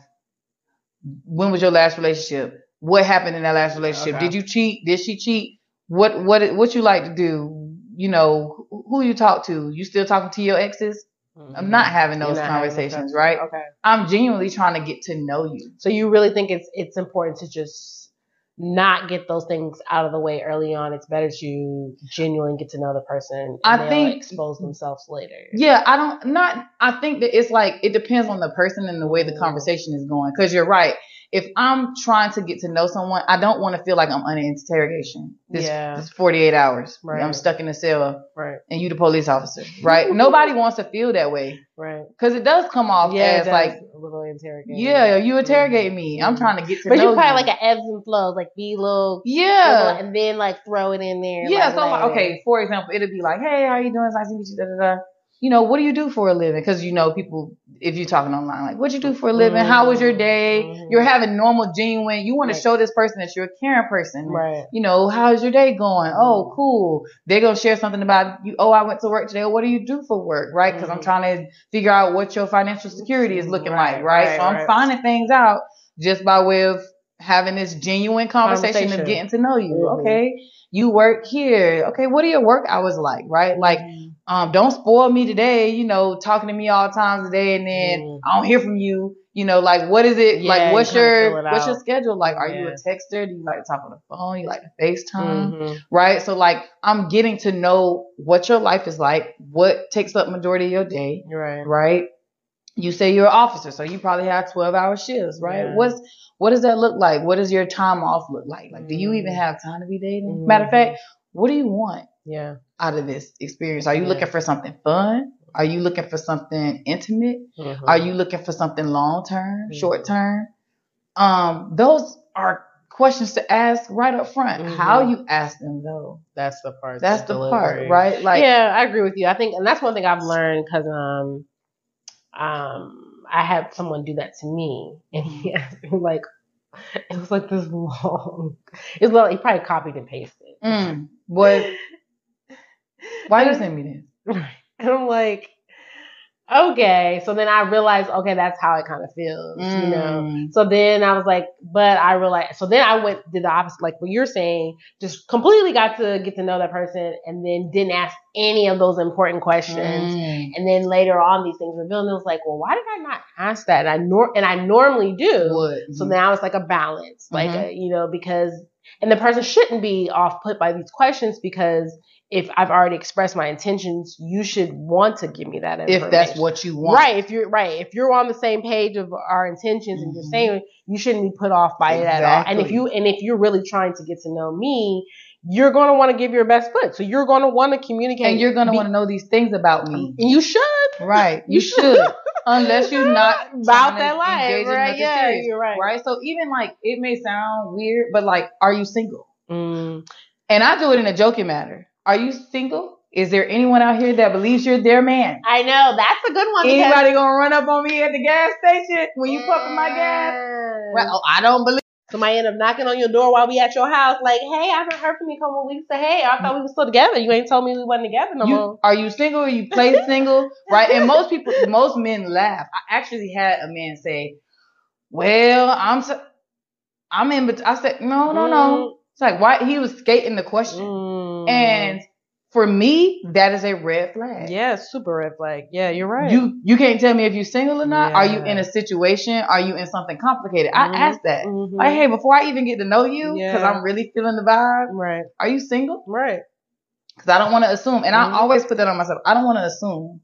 When was your last relationship? What happened in that last relationship? Okay. Did you cheat? Did she cheat? What what what you like to do? You know, who- you talk to? You still talking to your exes? Mm-hmm. I'm not having those not having those conversations, conversations. right? Okay. I'm genuinely trying to get to know you. So you really think it's it's important to just not get those things out of the way early on. It's better to genuinely get to know the person. And I think- expose themselves later. Yeah, I don't not I think that it's like it depends on the person and the way the mm. conversation is going. Cause you're right. If I'm trying to get to know someone, I don't want to feel like I'm under interrogation. This, Yeah. this 48 hours. Right. I'm stuck in a cell Right. and you the police officer, right? Nobody wants to feel that way. Right. Cause it does come off Yeah. as like, a little interrogation. yeah, you interrogate me. I'm trying to get to But know But you probably you. like an ebbs and flows, like be little, yeah. little, and then like throw it in there. Yeah, like, so like, okay, for example, it'd be like, hey, how are you doing? It's nice to meet you. Da, da, da. You know, what do you do for a living? Because you know, people, if you're talking online, like, what do you do for a living? How was your day? Mhm. You're having normal, genuine. You want Right. to show this person that you're a caring person. Right. You know, how's your day going? Oh, cool. They're gonna share something about you. Oh, I went to work today. What do you do for work? Right? Because I'm Mhm. trying to figure out what your financial security is looking Right, like. Right? right, So I'm finding things out just by way of having this genuine conversation, Conversation. of getting to know you. Mhm. Okay, you work here. Okay, what are your work hours like? Right? Like, um, don't spoil me today. You know, talking to me all times a day, and then Mhm. I don't hear from you. You know, like what is it? Yeah, like what's your what's your schedule like? Are you a texter? Do you like to talk on the phone? You like to FaceTime? Mhm. Right? So like I'm getting to know what your life is like, what takes up majority of your day, right. right? You say you're an officer, so you probably have 12 hour shifts, right? Yeah. What's what does that look like? What does your time off look like? Like, do you even Mhm. have time to be dating? Mhm. Matter of fact, what do you want Yeah. Out of this experience? Are you Yeah. looking for something fun? Are you looking for something intimate? Mhm. Are you looking for something long term, Mhm. short term? Um, those are questions to ask right up front. Mhm. How you ask them though, That's the part. that's the part, right? Like, yeah, I agree with you. I think, and that's one thing I've learned because um, um, I had someone do that to me, and he asked me like, it was like this long. It was like he probably copied and pasted. mm, what? Why you send me this? And I'm like, okay. So then I realized, okay, that's how it kind of feels, you know. Mm. So then I was like, but I realized. So then I went did the opposite, like what you're saying. Just completely got to get to know that person, and then didn't ask any of those important questions. Mm. And then later on, these things revealed, and it was like, well, why did I not ask that? And I nor and I normally do. What? So now it's like a balance, like Mhm. uh, you know, because and the person shouldn't be off put by these questions because if I've already expressed my intentions, you should want to give me that if that's what you want, Right, if you're right, if you're on the same page of our intentions and you're Mhm. saying you shouldn't be put off by it at all. And if Exactly. you and if you're really trying to get to know me, you're going to want to give your best foot. So you're going to want to communicate, and you're gonna be- want to know these things about me, and you should right? You You should, unless you're not about that life, right? Yeah, serious, you're right. right? So even like it may sound weird, but like, are you single? Mm, And I do it in a joking manner. Are you single? Is there anyone out here that believes you're their man? I know that's a good one. Anybody gonna run up on me at the gas station when you pumping my gas? Mm. Well, oh, I don't believe. Somebody end up knocking on your door while we at your house, like, "Hey, I haven't heard from you in a couple of weeks. Say, hey, I thought we were still together. You ain't told me we wasn't together no You, more." are you single? Or you play single, right? And most people, most men laugh. I actually had a man say, "Well, I'm, I'm in." but I said, "No, no, no." It's like why he was skating the question, Mm. and for me, that is a red flag. yeah, super red flag. Yeah, you're right. You you can't tell me if you're single or not. Are you in a situation? Are you in something complicated? I Mhm. ask that. Mhm. Like, hey, before I even get to know you, because Yeah. I'm really feeling the vibe. right, Are you single? right. Because I don't want to assume, and Mhm. I always put that on myself. I don't want to assume,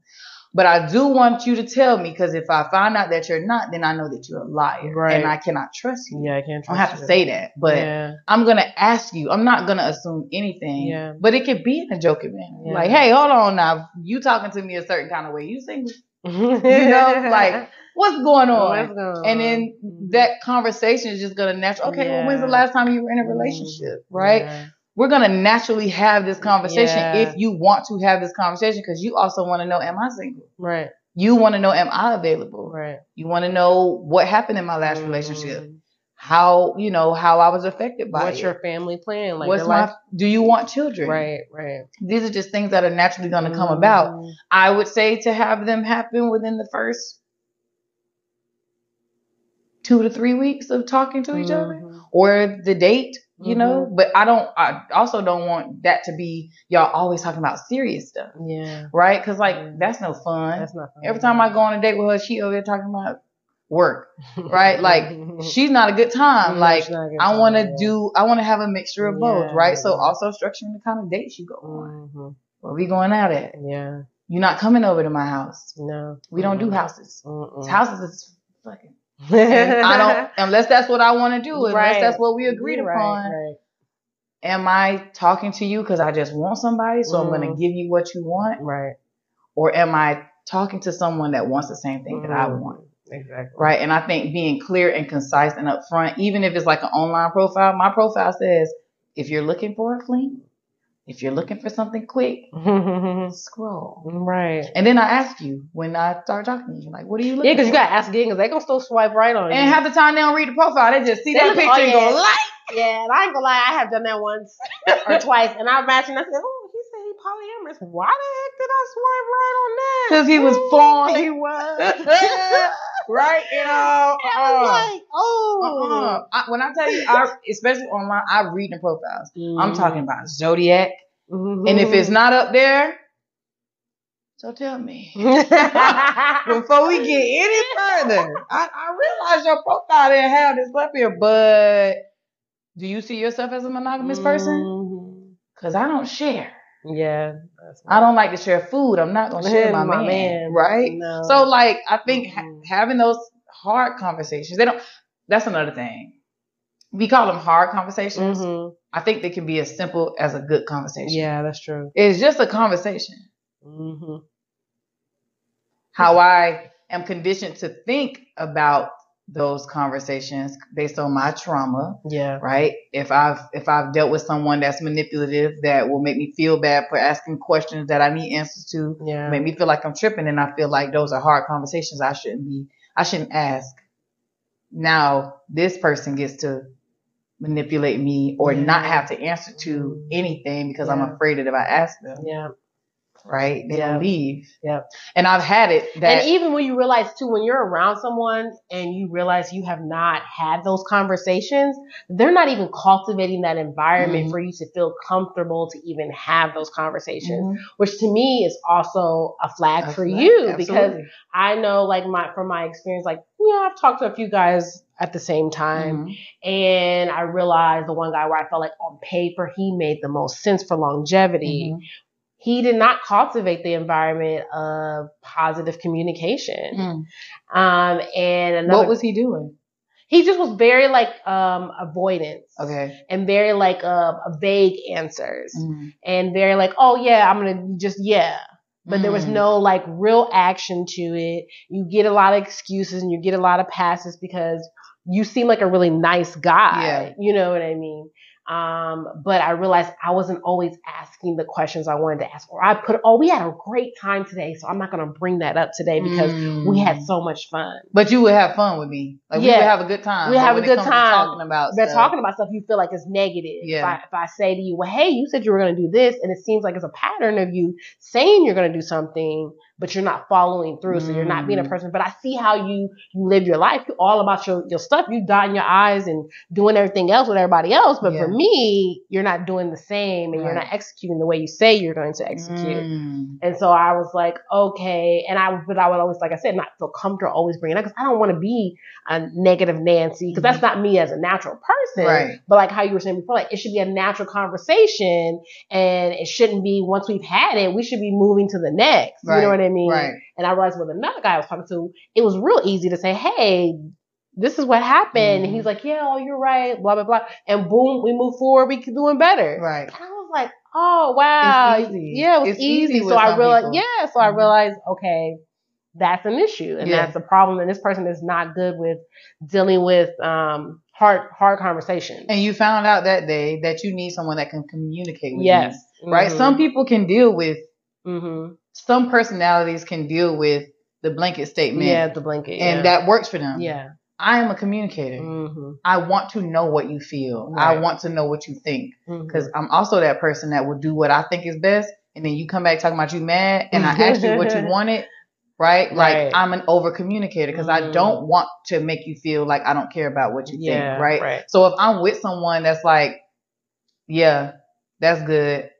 but I do want you to tell me. Because if I find out that you're not, then I know that you're a liar, Right. and I cannot trust you. Yeah, I can't. I don't have to say that, but yeah. I'm gonna ask you. I'm not gonna assume anything. Yeah. But it could be in a joking manner. Yeah. Like, hey, hold on now. You talking to me a certain kind of way. You single? You know, like what's going on? What's going and on? then Mhm. that conversation is just gonna natural. Okay, well, when's the last time you were in a relationship, right? Yeah. We're gonna naturally have this conversation Yeah. if you want to have this conversation because you also want to know, am I single? Right. You want to know, am I available? Right. You want to know what happened in my last relationship, Mhm. how you know how I was affected by it. What's it. your family plan? Like What's my? life? Do you want children? Right. Right. These are just things that are naturally going to come about. I would say to have them happen within the first two to three weeks of talking to each other Mhm. or the date, you know. Mhm. But I don't. I also don't want that to be y'all always talking about serious stuff, Yeah. right? Because like Yeah. that's no fun. That's not. fun Every time I go on a date with her, she over there talking about work, right? Like she's not a good time. Like she's not a good I want to yeah. do. I want to have a mixture of both, right? So also structuring the kind of dates you go on. Mhm. Where we going out at? Yeah. You're not coming over to my house. No. We don't do houses. Houses is fucking. I don't unless that's what I want to do. Unless Right. that's what we agreed Right, upon. Right. Am I talking to you because I just want somebody, so I'm going Mm. to give you what you want, Right. or am I talking to someone that wants the same thing that I Mhm. want? Exactly. Right. And I think being clear and concise and upfront, even if it's like an online profile, my profile says if you're looking for a fling, if you're looking for something quick, scroll. right. And then I ask you when I start talking to you, like, what are you looking Yeah, because you gotta ask again, because they gonna still swipe right on you. and half the time they don't read the profile. They just see They that look- oh, picture oh, and go like. Yeah, and I ain't gonna lie, I have done that once or twice, and I'm imagine I said, "Oh, he said he polyamorous. Why the heck did I swipe right on that?" Because he was Ooh. He was. Right? You know. I was like, "Oh." Uh-uh. I, when I tell you, I, especially online, I read the profiles. I'm Mm-hmm. talking about zodiac, Mhm. and if it's not up there, so tell me. Before we get any further, I, I realize your profile didn't have this up here, but do you see yourself as a monogamous person? Mhm. Because I don't share. Yeah. I don't like to share food. I'm not gonna share my, My man, man. right? No. So like, I think ha- Mhm. having those hard conversations, they don't. That's another thing. We call them hard conversations. Mhm. I think they can be as simple as a good conversation. Yeah, that's true. It's just a conversation. hmm How I am conditioned to think about those conversations based on my trauma, Yeah. right? If I've if I've dealt with someone that's manipulative that will make me feel bad for asking questions that I need answers to, Yeah. make me feel like I'm tripping and I feel like those are hard conversations I shouldn't be I shouldn't ask. Now this person gets to manipulate me or not have to answer to anything because I'm afraid that if I ask them, Yeah. Right, they Yeah. leave. Yeah. And I've had it that and even when you realize too, when you're around someone and you realize you have not had those conversations, they're not even cultivating that environment Mhm. for you to feel comfortable to even have those conversations, Mhm. which to me is also a flag for you because. I know, like my from my experience, like you know, I've talked to a few guys at the same time, Mhm. and I realized the one guy where I felt like on paper he made the most sense for longevity Mhm. He did not cultivate the environment of positive communication. Mhm. Um, and another, What was he doing? he just was very like um avoidance Okay. and very like uh, vague answers Mhm. and very like oh yeah I'm gonna just yeah. But there was Mm. no like real action to it. You get a lot of excuses and you get a lot of passes because you seem like a really nice guy. Yeah. You know what I mean? Um, but I realized I wasn't always asking the questions I wanted to ask. Or I put, oh, we had a great time today, so I'm not going to bring that up today because we had Mm. so much fun. But you would have fun with me. Like we would have a good time. We have a good time. Talking about But stuff, talking about stuff you feel like is negative. If, Yeah. I, if I say to you, well, hey, you said you were going to do this, and it seems like it's a pattern of you saying you're going to do something, but you're not following through. So you're not being a Mm. person. But I see how you you live your life. You're all about your, your stuff. You dotting your I's and doing everything else with everybody else. But Yeah. for me, you're not doing the same and you're not executing the way you say you're going to execute. Mm. And so I was like, okay. And I, but I would always, like I said, not feel comfortable always bringing it up because I don't want to be a negative Nancy because that's not me as a natural person. Right. But like how you were saying before, like it should be a natural conversation and it shouldn't be once we've had it, we should be moving to the next. Right. You know what I mean? Right. And I realized with another guy I was talking to, it was real easy to say, hey, this is what happened. And Mhm. he's like, yeah, oh, you're right, blah, blah, blah. And boom, we move forward, we keep doing better. Right. And I was like, oh wow, yeah, it was It's easy. easy so I realized, people. yeah, so I Mhm. realized, okay, that's an issue and Yeah. that's a problem. And this person is not good with dealing with um, hard hard conversations. And you found out that day that you need someone that can communicate with yes. you. Right? Some people can deal with hmm some personalities can deal with the blanket statement. Yeah, the blanket. And yeah. that works for them. Yeah. I am a communicator. hmm I want to know what you feel. I want to know what you think. Because I'm also that person that will do what I think is best. And then you come back talking about you mad and I asked you what you wanted. Right? Like Right. I'm an over communicator because I Mhm. don't want to make you feel like I don't care about what you Yeah. think. Right? Right. So if I'm with someone that's like, yeah, that's good.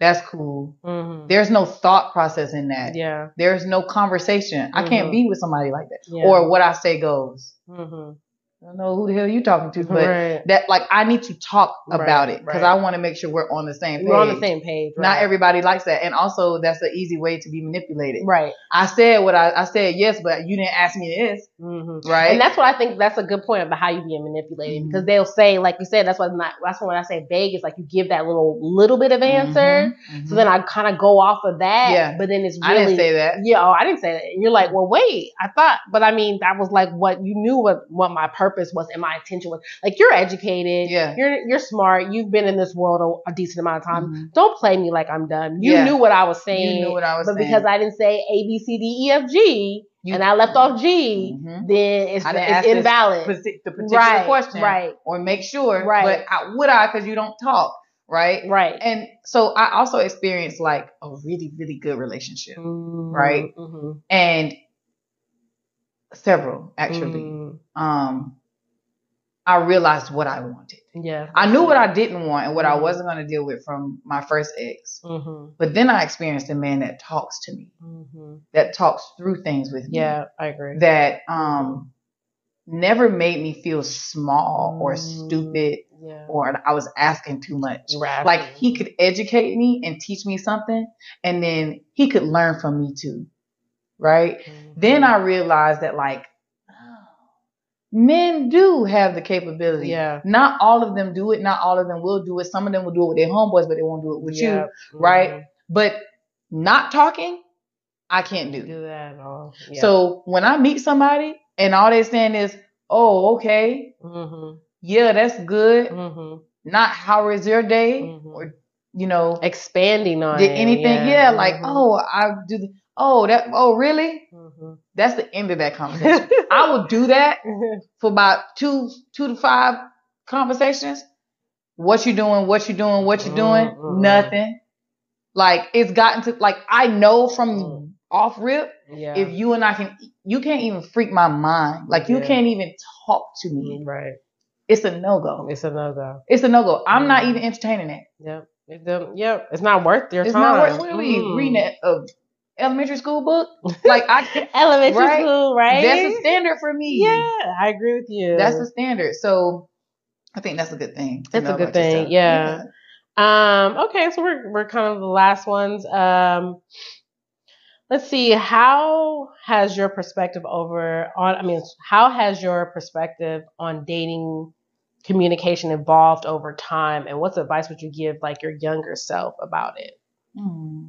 That's cool. hmm There's no thought process in that. Yeah. There's no conversation. I can't Mhm. be with somebody like that. Yeah. Or what I say goes. hmm I don't know who the hell you talking to, but right. that like I need to talk Right, about it because right. I want to make sure we're on the same page. We're on the same page. Not everybody likes that, and also that's an easy way to be manipulated. Right. I said what I, I said yes, but you didn't ask me this, hmm right? And that's what I think. That's a good point about how you being manipulated Mhm. because they'll say, like you said, that's what not. That's when I say vague is like you give that little little bit of answer. Mhm, So then I kind of go off of that. Yeah. But then it's I didn't say that. Yeah, oh, I didn't say that. And you're like, well, wait, I thought, but I mean, that was like what you knew what what my purpose was and my intention was. Like you're educated, Yeah. you're you're smart, you've been in this world a, a decent amount of time. Mhm. Don't play me like I'm dumb. You Yeah. knew what I was saying, You knew what I was but saying. because I didn't say A B C D E F G You- and I left off G, Mhm. then it's, it's invalid. The particular Right, question, right. Or make sure, Right. But I, would I? Because you don't talk, right? Right. And so I also experienced like a really, really good relationship, Right. Mm-hmm. and several actually. Mm, Um, I realized what I wanted. yeah. I knew what I didn't want and what I Mhm. wasn't going to deal with from my first ex. Mm-hmm. But then I experienced a man that talks to me, Mm-hmm. that talks through things with me, Yeah, I agree. that um never made me feel small or Mm. stupid yeah. or I was asking too much. Right. Like he could educate me and teach me something, and then he could learn from me too, right? Mhm. Then I realized that like men do have the capability. Yeah. Not all of them do it. Not all of them will do it. Some of them will do it with their homeboys, but they won't do it with Yeah. you. right? Mhm. But not talking, I can't do. Do that at all. Yeah. So when I meet somebody and all they're saying is, "Oh, okay, Mm-hmm. yeah, that's good," Mm-hmm. not "How is your day?" Mhm. or you know, Expanding on did it, anything? Yeah, like Mhm. oh, I do. The, oh, that. Oh, really? That's the end of that conversation. I will do that for about two, two to five conversations. What you doing? What you doing? What you doing? Mhm. Nothing. Like it's gotten to like I know from Mm. off rip yeah. if you and I can you can't even freak my mind. Like you Yeah. can't even talk to me. right. It's a no go. It's a no go. It's a no go. I'm not Mm. even entertaining it. Yep. It yep. It's not worth your It's time. It's not worth we Mm. reading a, a elementary school book. Like I Elementary Right? school, right? that's a standard for me. Yeah, I agree with you. That's the standard. So I think that's a good thing. That's a good thing, yourself. yeah. Um, okay, so we're we're kind of the last ones. Um, let's see. How has your perspective over on? I mean, how has your perspective on dating communication evolved over time, and what's advice would you give like your younger self about it? Hmm.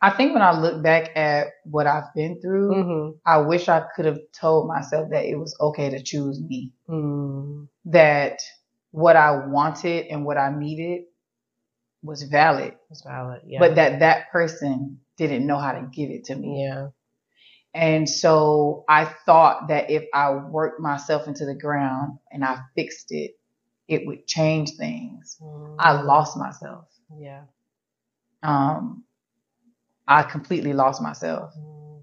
I think when I look back at what I've been through, Mm-hmm. I wish I could have told myself that it was okay to choose me. Mm, That what I wanted and what I needed was valid, that's valid. Yeah. but that that person didn't know how to give it to me. yeah. And so I thought that if I worked myself into the ground and I fixed it, it would change things. I Mm, lost myself. Yeah. Um, I completely lost myself. Mm,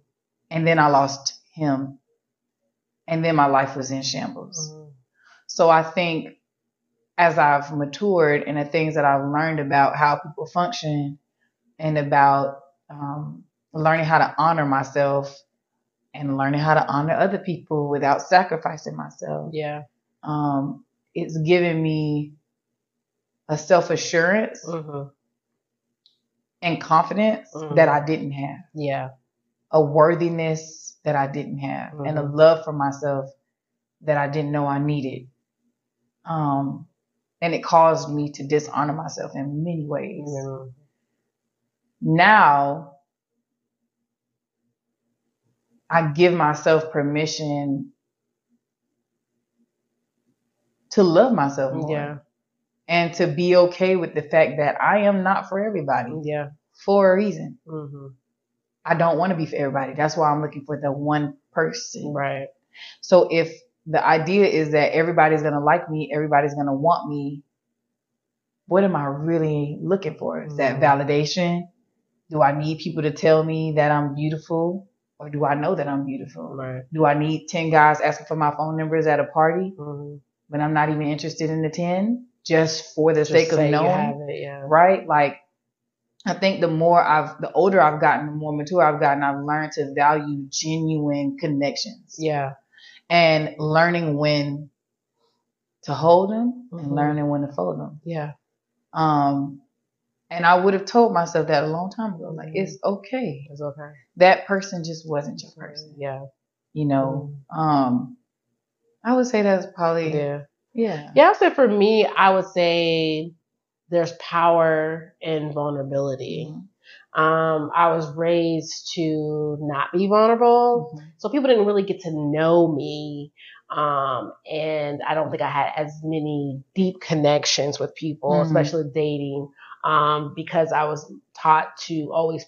And then I lost him. And then my life was in shambles. mm, So I think as I've matured and the things that I've learned about how people function and about um, learning how to honor myself and learning how to honor other people without sacrificing myself, Yeah. um, it's given me a self assurance hmm and confidence Mhm. that I didn't have, Yeah. a worthiness that I didn't have, and a Mhm. love for myself that I didn't know I needed. Um, and it caused me to dishonor myself in many ways. Mm, now I give myself permission to love myself more Yeah. And to be okay with the fact that I am not for everybody Yeah. for a reason. hmm I don't want to be for everybody. That's why I'm looking for the one person. Right. So if the idea is that everybody's going to like me, everybody's going to want me, what am I really looking for? Is that Mhm. validation? Do I need people to tell me that I'm beautiful? Or do I know that I'm beautiful? Right. Do I need 10 guys asking for my phone numbers at a party hmm when I'm not even interested in the 10 just for the Just sake of knowing? it. Yeah. right? Like, I think the more I've, the older I've gotten, the more mature I've gotten, I've learned to value genuine connections Yeah. and learning when to hold them and Mhm. learning when to fold them. Yeah. Um, and I would have told myself that a long time ago. Like, Mhm. it's okay. It's okay. That person just wasn't your person, Yeah. you know? Um, I would say that's probably, yeah. Yeah. Yeah. So for me, I would say there's power in vulnerability. Mhm. Um, I was raised to not be vulnerable. Mhm. So people didn't really get to know me. Um, and I don't think I had as many deep connections with people, Mhm. especially dating, um, because I was taught to always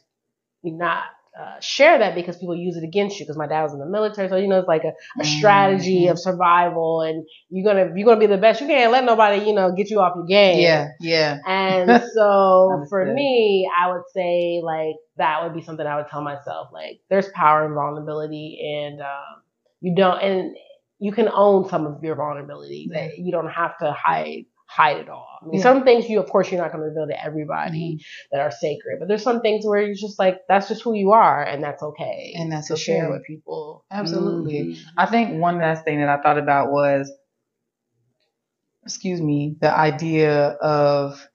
not uh, share that because people use it against you. Because my dad was in the military, so you know it's like a, a strategy Mhm. of survival, and you're gonna you're gonna be the best. You can't let nobody you know get you off your game. Yeah. Yeah. And so for Understood. me, I would say like that would be something I would tell myself. Like there's power in vulnerability and um, you don't and you can own some of your vulnerability. That you don't have to hide hide it all. I mean, Yeah. some things you of course you're not gonna reveal to everybody that are sacred. But there's some things where you're just like that's just who you are and that's okay. And that's to share with people. Absolutely. Mhm. I think one last thing that I thought about was, excuse me, the idea of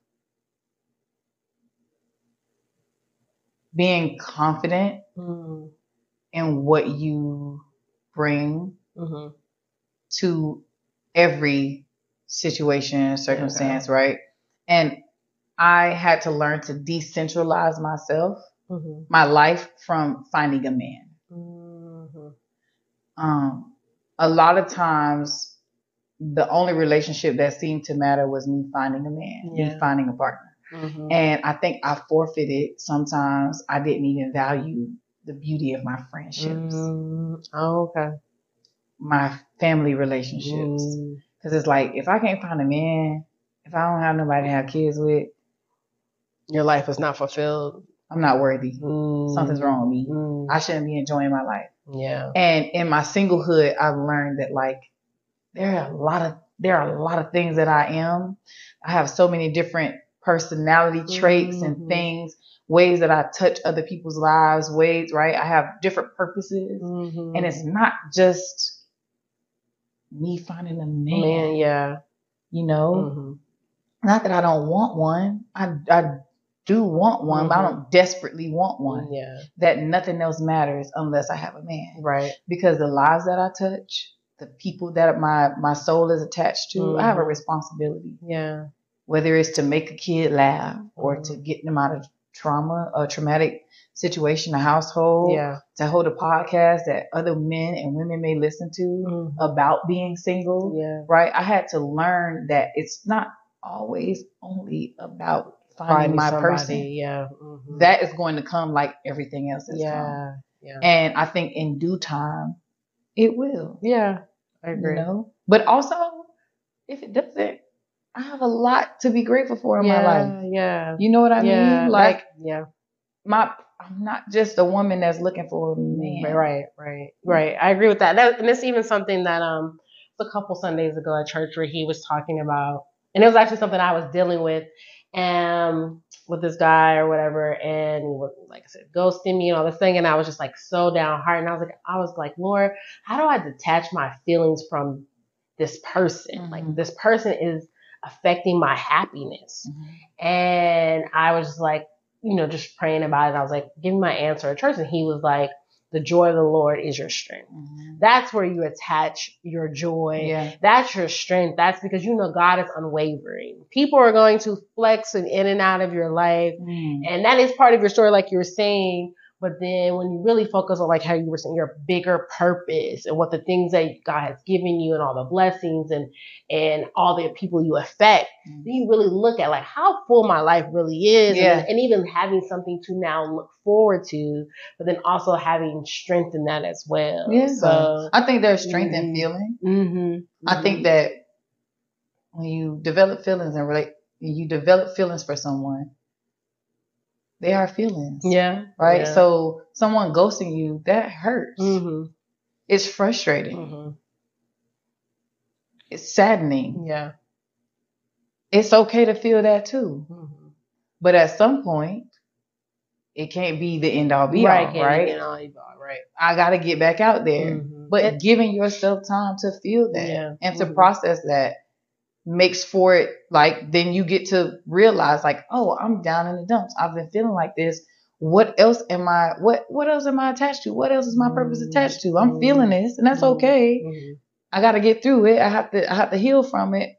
being confident Mhm. in what you bring Mhm. to every situation circumstance, right? And I had to learn to decentralize myself, Mhm. my life from finding a man. Mhm. um, a lot of times the only relationship that seemed to matter was me finding a man, me finding a partner. Mhm. And I think I forfeited sometimes I didn't even value the beauty of my friendships, Mm, oh, okay. my family relationships. Cause it's like, if I can't find a man, if I don't have nobody to have kids with, your life is not fulfilled. I'm not worthy. Mm, Something's wrong with me. mm, I shouldn't be enjoying my life. yeah. And in my singlehood, I've learned that like there are a lot of there are a lot of things that I am. I have so many different personality traits Mhm. and things, ways that I touch other people's lives, ways, right? I have different purposes. Mhm. And it's not just me finding a man, man, yeah. you know? Mhm. Not that I don't want one. I I do want one, but I Mhm. don't desperately want one. Yeah. That nothing else matters unless I have a man Right. because the lives that I touch, the people that my my soul is attached to, I have a Mhm. responsibility. Yeah. Whether it's to make a kid laugh or Mhm. to get them out of trauma, a traumatic situation, a household, Yeah. to hold a podcast that other men and women may listen to Mhm. about being single, Yeah. right? I had to learn that it's not always only about finding Finding my somebody, person. Yeah. Mhm. That is going to come like everything else has come. Yeah. Yeah. And I think in due time, it will. yeah. I You agree. know? But also, if it doesn't, I have a lot to be grateful for in yeah. my life. Yeah. You know what I yeah. mean? Like yeah. my I'm not just a woman that's looking for a man. Right, right, right. I agree with that. that and it's even something that um a couple Sundays ago at church where he was talking about, and it was actually something I was dealing with, um, with this guy or whatever, and he was like I said, ghosting me and all this thing, and I was just like so downhearted, and I was like, I was like, Lord, how do I detach my feelings from this person? Like Mhm. this person is affecting my happiness. Mhm. And I was like, you know, just praying about it. I was like, give me my answer at church. And he was like, the joy of the Lord is your strength. Mhm. That's where you attach your joy. Yeah. That's your strength. That's because you know God is unwavering. People are going to flex and in and out of your life. Mm. And that is part of your story, like you were saying. But then when you really focus on like how you were saying your bigger purpose and what the things that God has given you and all the blessings and and all the people you affect, Mm. then you really look at like how full my life really is. Yeah. And, and even having something to now look forward to, but then also having strength in that as well. Yeah. So I think there's strength in Mhm. feeling. hmm I think that when you develop feelings and relate, you develop feelings for someone, they are feelings. Yeah. Right. Yeah. So someone ghosting you, that hurts. hmm It's frustrating. hmm It's saddening. Yeah. It's okay to feel that too. hmm But at some point, it can't be the end all be right. all, right? get all you got, right. I got to get back out there. Mhm. But giving yourself time to feel that Yeah. and to Mhm. process that makes for it like then you get to realize like, oh, I'm down in the dumps. I've been feeling like this. What else am I what what else am I attached to? What else is my purpose Mhm. attached to? I'm feeling this and that's Mhm. okay. Mhm. I gotta get through it. I have to I have to heal from it.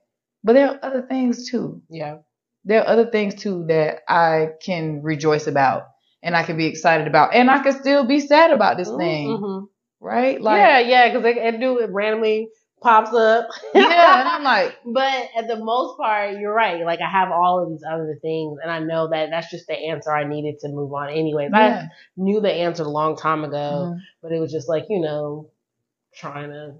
But there are other things too. Yeah. There are other things too that I can rejoice about and I can be excited about. And I can still be sad about this thing. Mhm. Right? Like yeah, yeah, because it, it do it randomly pops up. yeah, and I'm like, but at the most part, you're right. Like I have all of these other things, and I know that that's just the answer I needed to move on. Anyways, yeah. I knew the answer a long time ago, Mhm. but it was just like you know, trying to,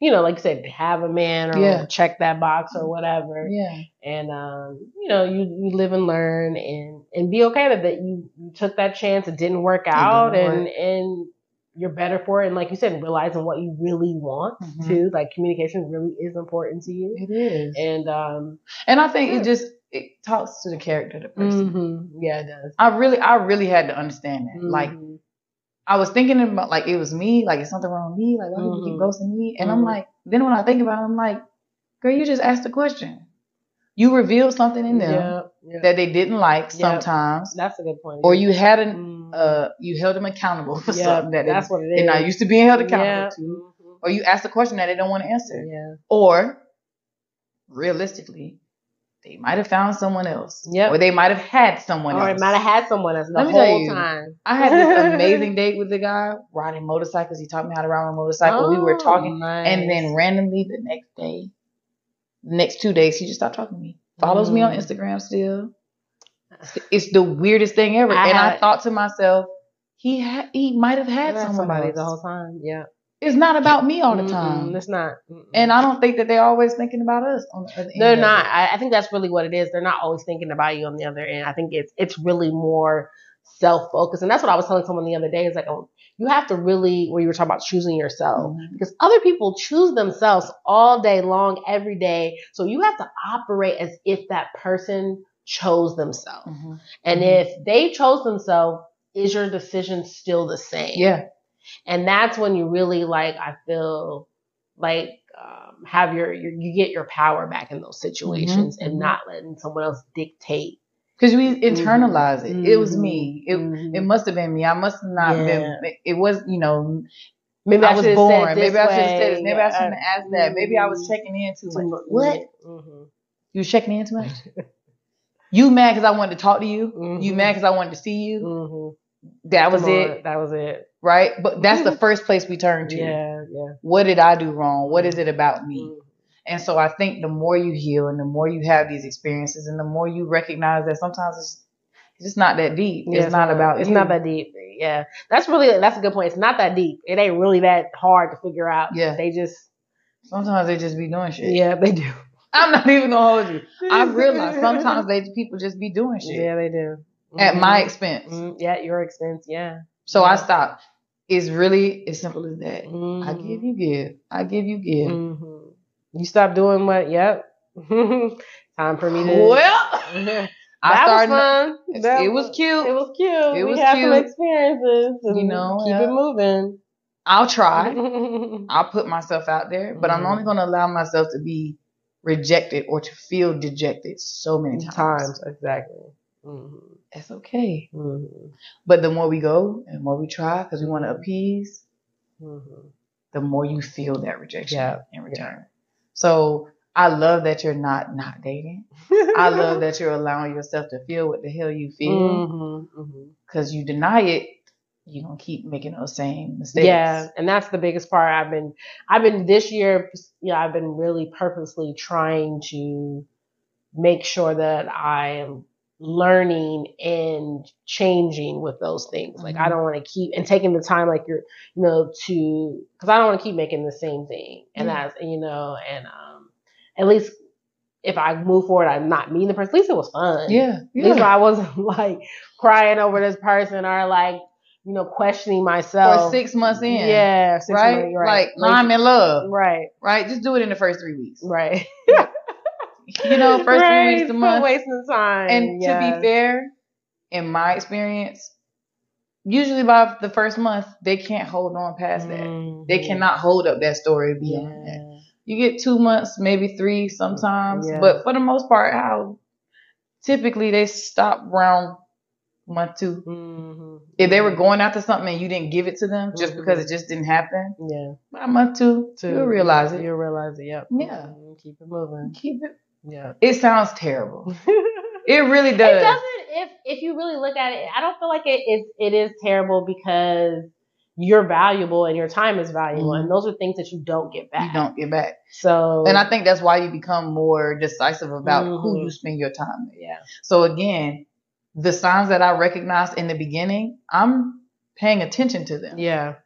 you know, like you said, have a man or Yeah. check that box or whatever. Yeah. And um, you know, you you live and learn, and and be okay that, that you, you took that chance. It didn't work out, didn't and and you're better for it. And like you said, realizing what you really want Mhm. too. Like communication really is important to you. It is. And um, And I think it just it talks to the character of the person. mhm, yeah, it does. I really I really had to understand that. Like Mhm. I was thinking about like it was me, like is something wrong with me? Like why people keep Mhm. ghosting me? And I'm Mhm. like, then when I think about it, I'm like, girl, you just asked a question. You revealed something in them yeah, yeah. that they didn't like Yep. sometimes. that's a good point. Or you had an Mhm. Uh you held them accountable for yeah, something that that's they, what it is. they're not used to being held accountable yeah. to. mhm, Or you asked a question that they don't want to answer. yeah. Or realistically, they might have found someone else. Yep. Or they might have had someone Or else. it might have had someone else the Let me tell whole you, time. I had this amazing date with the guy riding motorcycles. He taught me how to ride a motorcycle. we were Oh, talking, nice. and then randomly the next day, the next two days, he just stopped talking to me. Follows me on Mm. Instagram still. It's the weirdest thing ever. I and I thought to myself, he ha- he might have had Had somebody else. the whole time. Yeah. It's not about me all the Mm-mm, time. It's not. Mm-mm. And I don't think that they're always thinking about us. On the other They're of not. I, I think that's really what it is. They're not always thinking about you on the other end. I think it's it's really more self focused, and that's what I was telling someone the other day. Is like, oh, you have to really, where you were talking about choosing yourself, Mhm. because other people choose themselves all day long, every day. So you have to operate as if that person chose themselves, Mhm. and Mhm. if they chose themselves, is your decision still the same? Yeah. and that's when you really like i feel like um, have your, your you get your power back in those situations and mhm. not letting someone else dictate Because we internalize it. It was me. It Mhm. it must have been me. I must not Yeah. been. It was you know. maybe I was should've born. Maybe I should have said this. Maybe I shouldn't have asked that. Maybe I was checking in too much. What? You was checking in too much? you mad because I wanted to talk to you? You Mhm. mad because I wanted to see you? Mhm. That was Come on, it, that was it right? But that's the first place we turn to. yeah yeah What did I do wrong? What is it about me? Mhm. And so I think the more you heal and the more you have these experiences and the more you recognize that sometimes it's, it's just not that deep. Yeah, it's not about it's you. not that deep yeah that's really that's a good point it's not that deep it ain't really that hard to figure out Yeah. they just Sometimes they just be doing shit. yeah they do I'm not even gonna hold you. I realize sometimes they people just be doing shit yeah they do at Mhm. my expense. Mhm. Yeah, at your expense. Yeah. So I stopped. It's really as simple as that. I Mhm. give you give. I give you give. Mhm. You stop doing what? Yep. Time for me to. Well, that I started. was fun. That it was cute. It was cute. It we was had some cute. experiences. and You know, keep yeah. it moving. I'll try. I'll put myself out there, but I'm Mhm. only gonna allow myself to be rejected or to feel dejected so many times. Times exactly. Mhm. It's okay. Mhm. But the more we go and the more we try, because we want to appease, Mhm. the more you feel that rejection Yeah, in return. So I love that you're not not dating. I love that you're allowing yourself to feel what the hell you feel. Mhm, mhm. Because you deny it, you're gonna keep making those same mistakes. Yeah, and that's the biggest part. I've been, I've been this year. Yeah, I've been really purposely trying to make sure that I am learning and changing with those things. Like I Mhm. don't want to keep and taking the time, like you're, you know, to because I don't want to keep making the same thing. And Yeah. that's you know, and um, at least if I move forward, I'm not meeting the person. At least it was fun. Yeah. At least I wasn't like crying over this person or like, you know, questioning myself. For six months in. Yeah, six Right? months, right. Like I'm in love. right, Right? Just do it in the first three weeks. right. You know, first right. three weeks a month. wasting time. And to be fair, in my experience, usually by the first month, they can't hold on past that. They Mhm. cannot hold up that story beyond that. You get two months, maybe three sometimes, Yeah. but for the most part, how typically they stop around month two. Mhm. If they were going after something and you didn't give it to them just Mhm. because it just didn't happen, yeah, by month two, Two. you'll realize it. You'll realize it. Yep. Yeah. Mhm. Keep it moving. Keep it. Yeah. It sounds terrible. It really does. It doesn't. If if you really look at it, I don't feel like it is. It is terrible because you're valuable and your time is valuable, Mhm. and those are things that you don't get back. You don't get back. So And I think that's why you become more decisive about who Mhm. you spend your time with. yeah. So again, the signs that I recognized in the beginning, I'm paying attention to them. Yeah.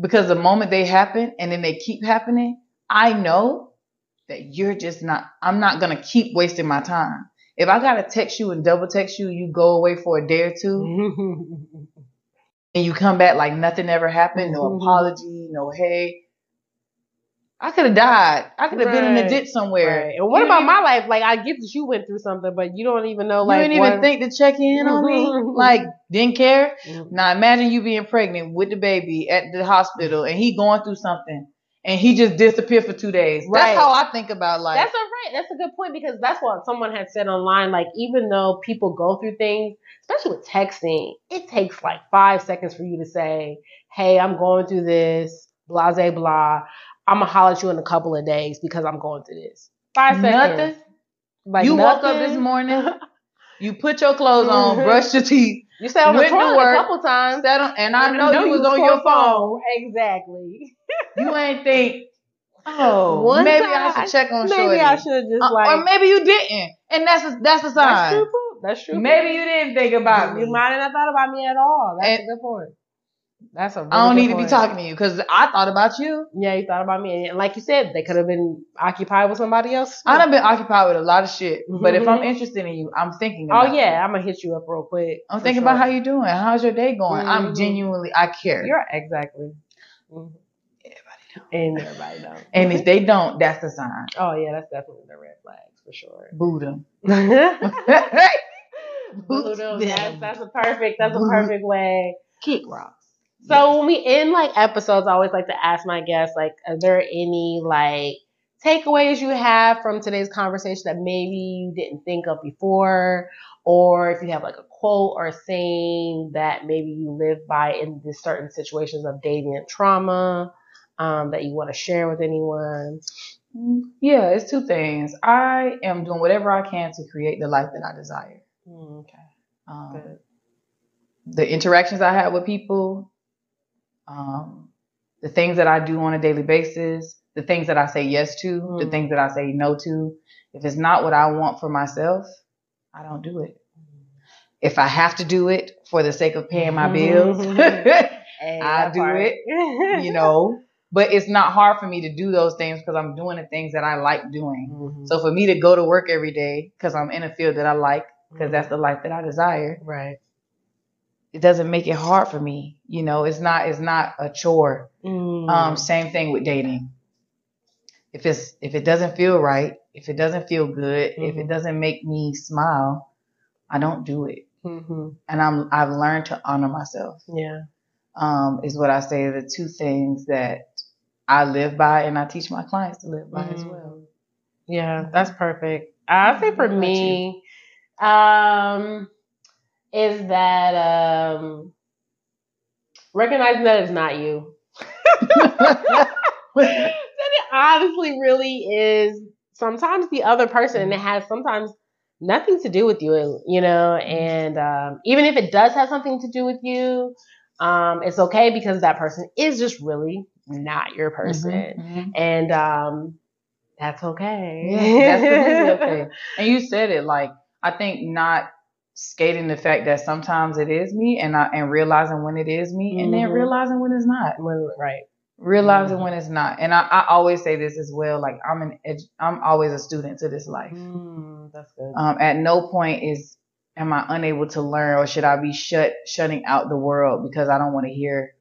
Because the moment they happen and then they keep happening, I know that you're just not, I'm not going to keep wasting my time. If I got to text you and double text you, you go away for a day or two Mm-hmm. and you come back like nothing ever happened, no Mhm. apology, no hey. I could have died. I could have been in a ditch somewhere. Right. And what You about my life? Like I get that you went through something, but you don't even know. Like you didn't even what- think to check in on me? Like, didn't care? Mhm. Now imagine you being pregnant with the baby at the hospital and he going through something and he just disappeared for two days. Right. That's how I think about life. That's all right. That's a good point because that's what someone had said online. Like, even though people go through things, especially with texting, it takes like five seconds for you to say, Hey, I'm going through this, blah, blah, blah. I'm to holler at you in a couple of days because I'm going through this. Five seconds. Nothing. Like, you woke up this morning, you put your clothes on, Mhm. brushed your teeth, You sat on the toilet work, a couple times. on, and I know, you was on your phone. Exactly. You ain't think, oh, One maybe time, I should check on Maybe Shorty. I should have just Uh, like. or maybe you didn't, and that's a, that's a that's sign. true. That's true. Maybe you didn't think about me. You might have not thought about me at all. That's And- a good point. That's a. Really I don't need to be talking to you because I thought about you. Yeah, you thought about me, and like you said, they could have been occupied with somebody else. I done been occupied with a lot of shit, but if I'm Mhm. interested in you, I'm thinking. Oh About you. yeah, I'm gonna hit you up real quick. I'm thinking sure. about how you doing. How's your day going? I'm Mhm. genuinely, I care. You're exactly. Mhm. Everybody know. And everybody knows. And if they don't, that's the sign. oh yeah, that's definitely the red flags for sure. Boo them. Boo them. That's, that's a perfect. That's a perfect way. Kick rocks. So when we end like episodes, I always like to ask my guests, like, are there any like takeaways you have from today's conversation that maybe you didn't think of before, or if you have like a quote or a saying that maybe you live by in the certain situations of dating and trauma um, that you want to share with anyone? Yeah, it's two things. I am doing whatever I can to create the life that I desire. Mm, Okay, Um, the interactions I have with people, um, the things that I do on a daily basis, the things that I say yes to, the Mm. things that I say no to. If it's not what I want for myself, I don't do it. If I have to do it for the sake of paying my bills, Hey, I do part. it, you know, but it's not hard for me to do those things because I'm doing the things that I like doing. Mhm. So for me to go to work every day because I'm in a field that I like, because that's the life that I desire, right. It doesn't make it hard for me. You know, it's not it's not a chore. Mm. Um, same thing with dating. If it's if it doesn't feel right, if it doesn't feel good, if it Mhm. doesn't make me smile, I don't do it. Mhm. And I'm I've learned to honor myself. Yeah. Um, is what I say are the two things that I live by and I teach my clients to live by as Mm. well. Yeah, that's perfect. I say for me, um, is that um, recognizing that it's not you. that it honestly really is sometimes the other person and it has sometimes nothing to do with you, you know, and um, even if it does have something to do with you, um, it's okay because that person is just really not your person. Mhm. And um, that's okay. Yeah, that's okay. And you said it like I think not skating the fact that sometimes it is me and I, and realizing when it is me and then Mhm. realizing when it's not. When- right. Realizing Mhm. when it's not. And I, I always say this as well. Like I'm an edu- I'm always a student to this life. Mm, that's good. Um, at no point is am I unable to learn or should I be shut shutting out the world because I don't want to hear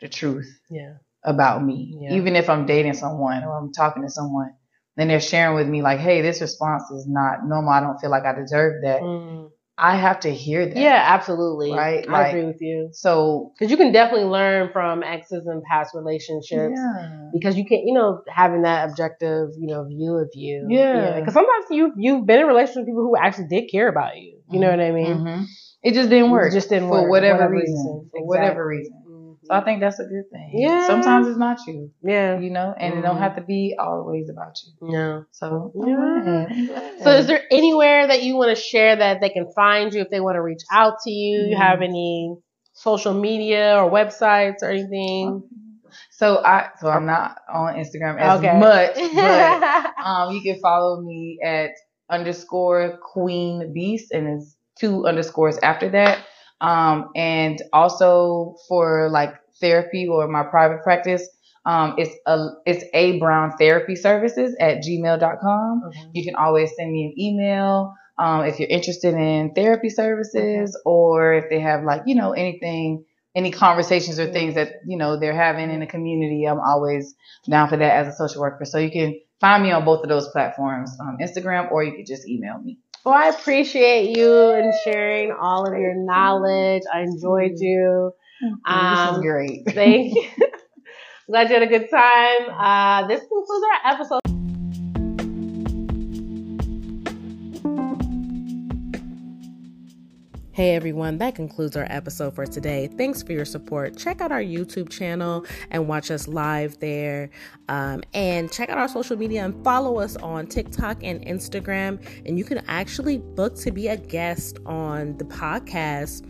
the truth yeah. about me. Yeah. Even if I'm dating someone or I'm talking to someone, then they're sharing with me like, hey, this response is not normal. I don't feel like I deserve that. Mm. I have to hear that. Yeah, absolutely. Right, I like- agree with you. So Because you can definitely learn from exes and past relationships. yeah. Because you can, you know, having that objective, you know, view of you. Yeah. Because sometimes you you've been in relationships with people who actually did care about you. You know what I mean? Mhm. It just didn't work. It just didn't for work, whatever, whatever reason. reason. For whatever reason. So I think that's a good thing. Yeah. Sometimes it's not you, Yeah. you know, and it don't Mhm. have to be always about you. Yeah. So Yeah. I'm glad. I'm glad. So is there anywhere that you want to share that they can find you if they want to reach out to you? You Mhm. have any social media or websites or anything? So I so I'm not on Instagram as Okay. much, but um you can follow me at underscore Queen Beast and it's two underscores after that. Um and also for like therapy or my private practice, um it's a it's a brown therapy services at gmail.com. Okay. You can always send me an email um, if you're interested in therapy services or if they have like, you know, anything, any conversations or things that, you know, they're having in the community. I'm always down for that as a social worker. So you can find me on both of those platforms, um, Instagram, or you could just email me. Well, I appreciate you and sharing all of your knowledge. I enjoyed you. this Um, is great. Thank you. Glad you had a good time. Uh, this concludes our episode. Hey everyone, that concludes our episode for today. Thanks for your support. Check out our YouTube channel and watch us live there. Um, and check out our social media and follow us on TikTok and Instagram. And you can actually book to be a guest on the podcast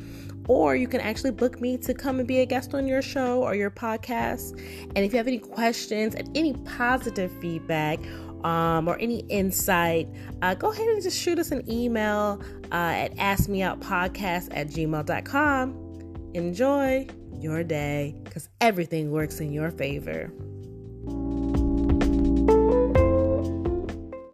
or you can actually book me to come and be a guest on your show or your podcast. And if you have any questions and any positive feedback um, or any insight, uh, go ahead and just shoot us an email uh, at askmeoutpodcast at gmail.com. Enjoy your day because everything works in your favor.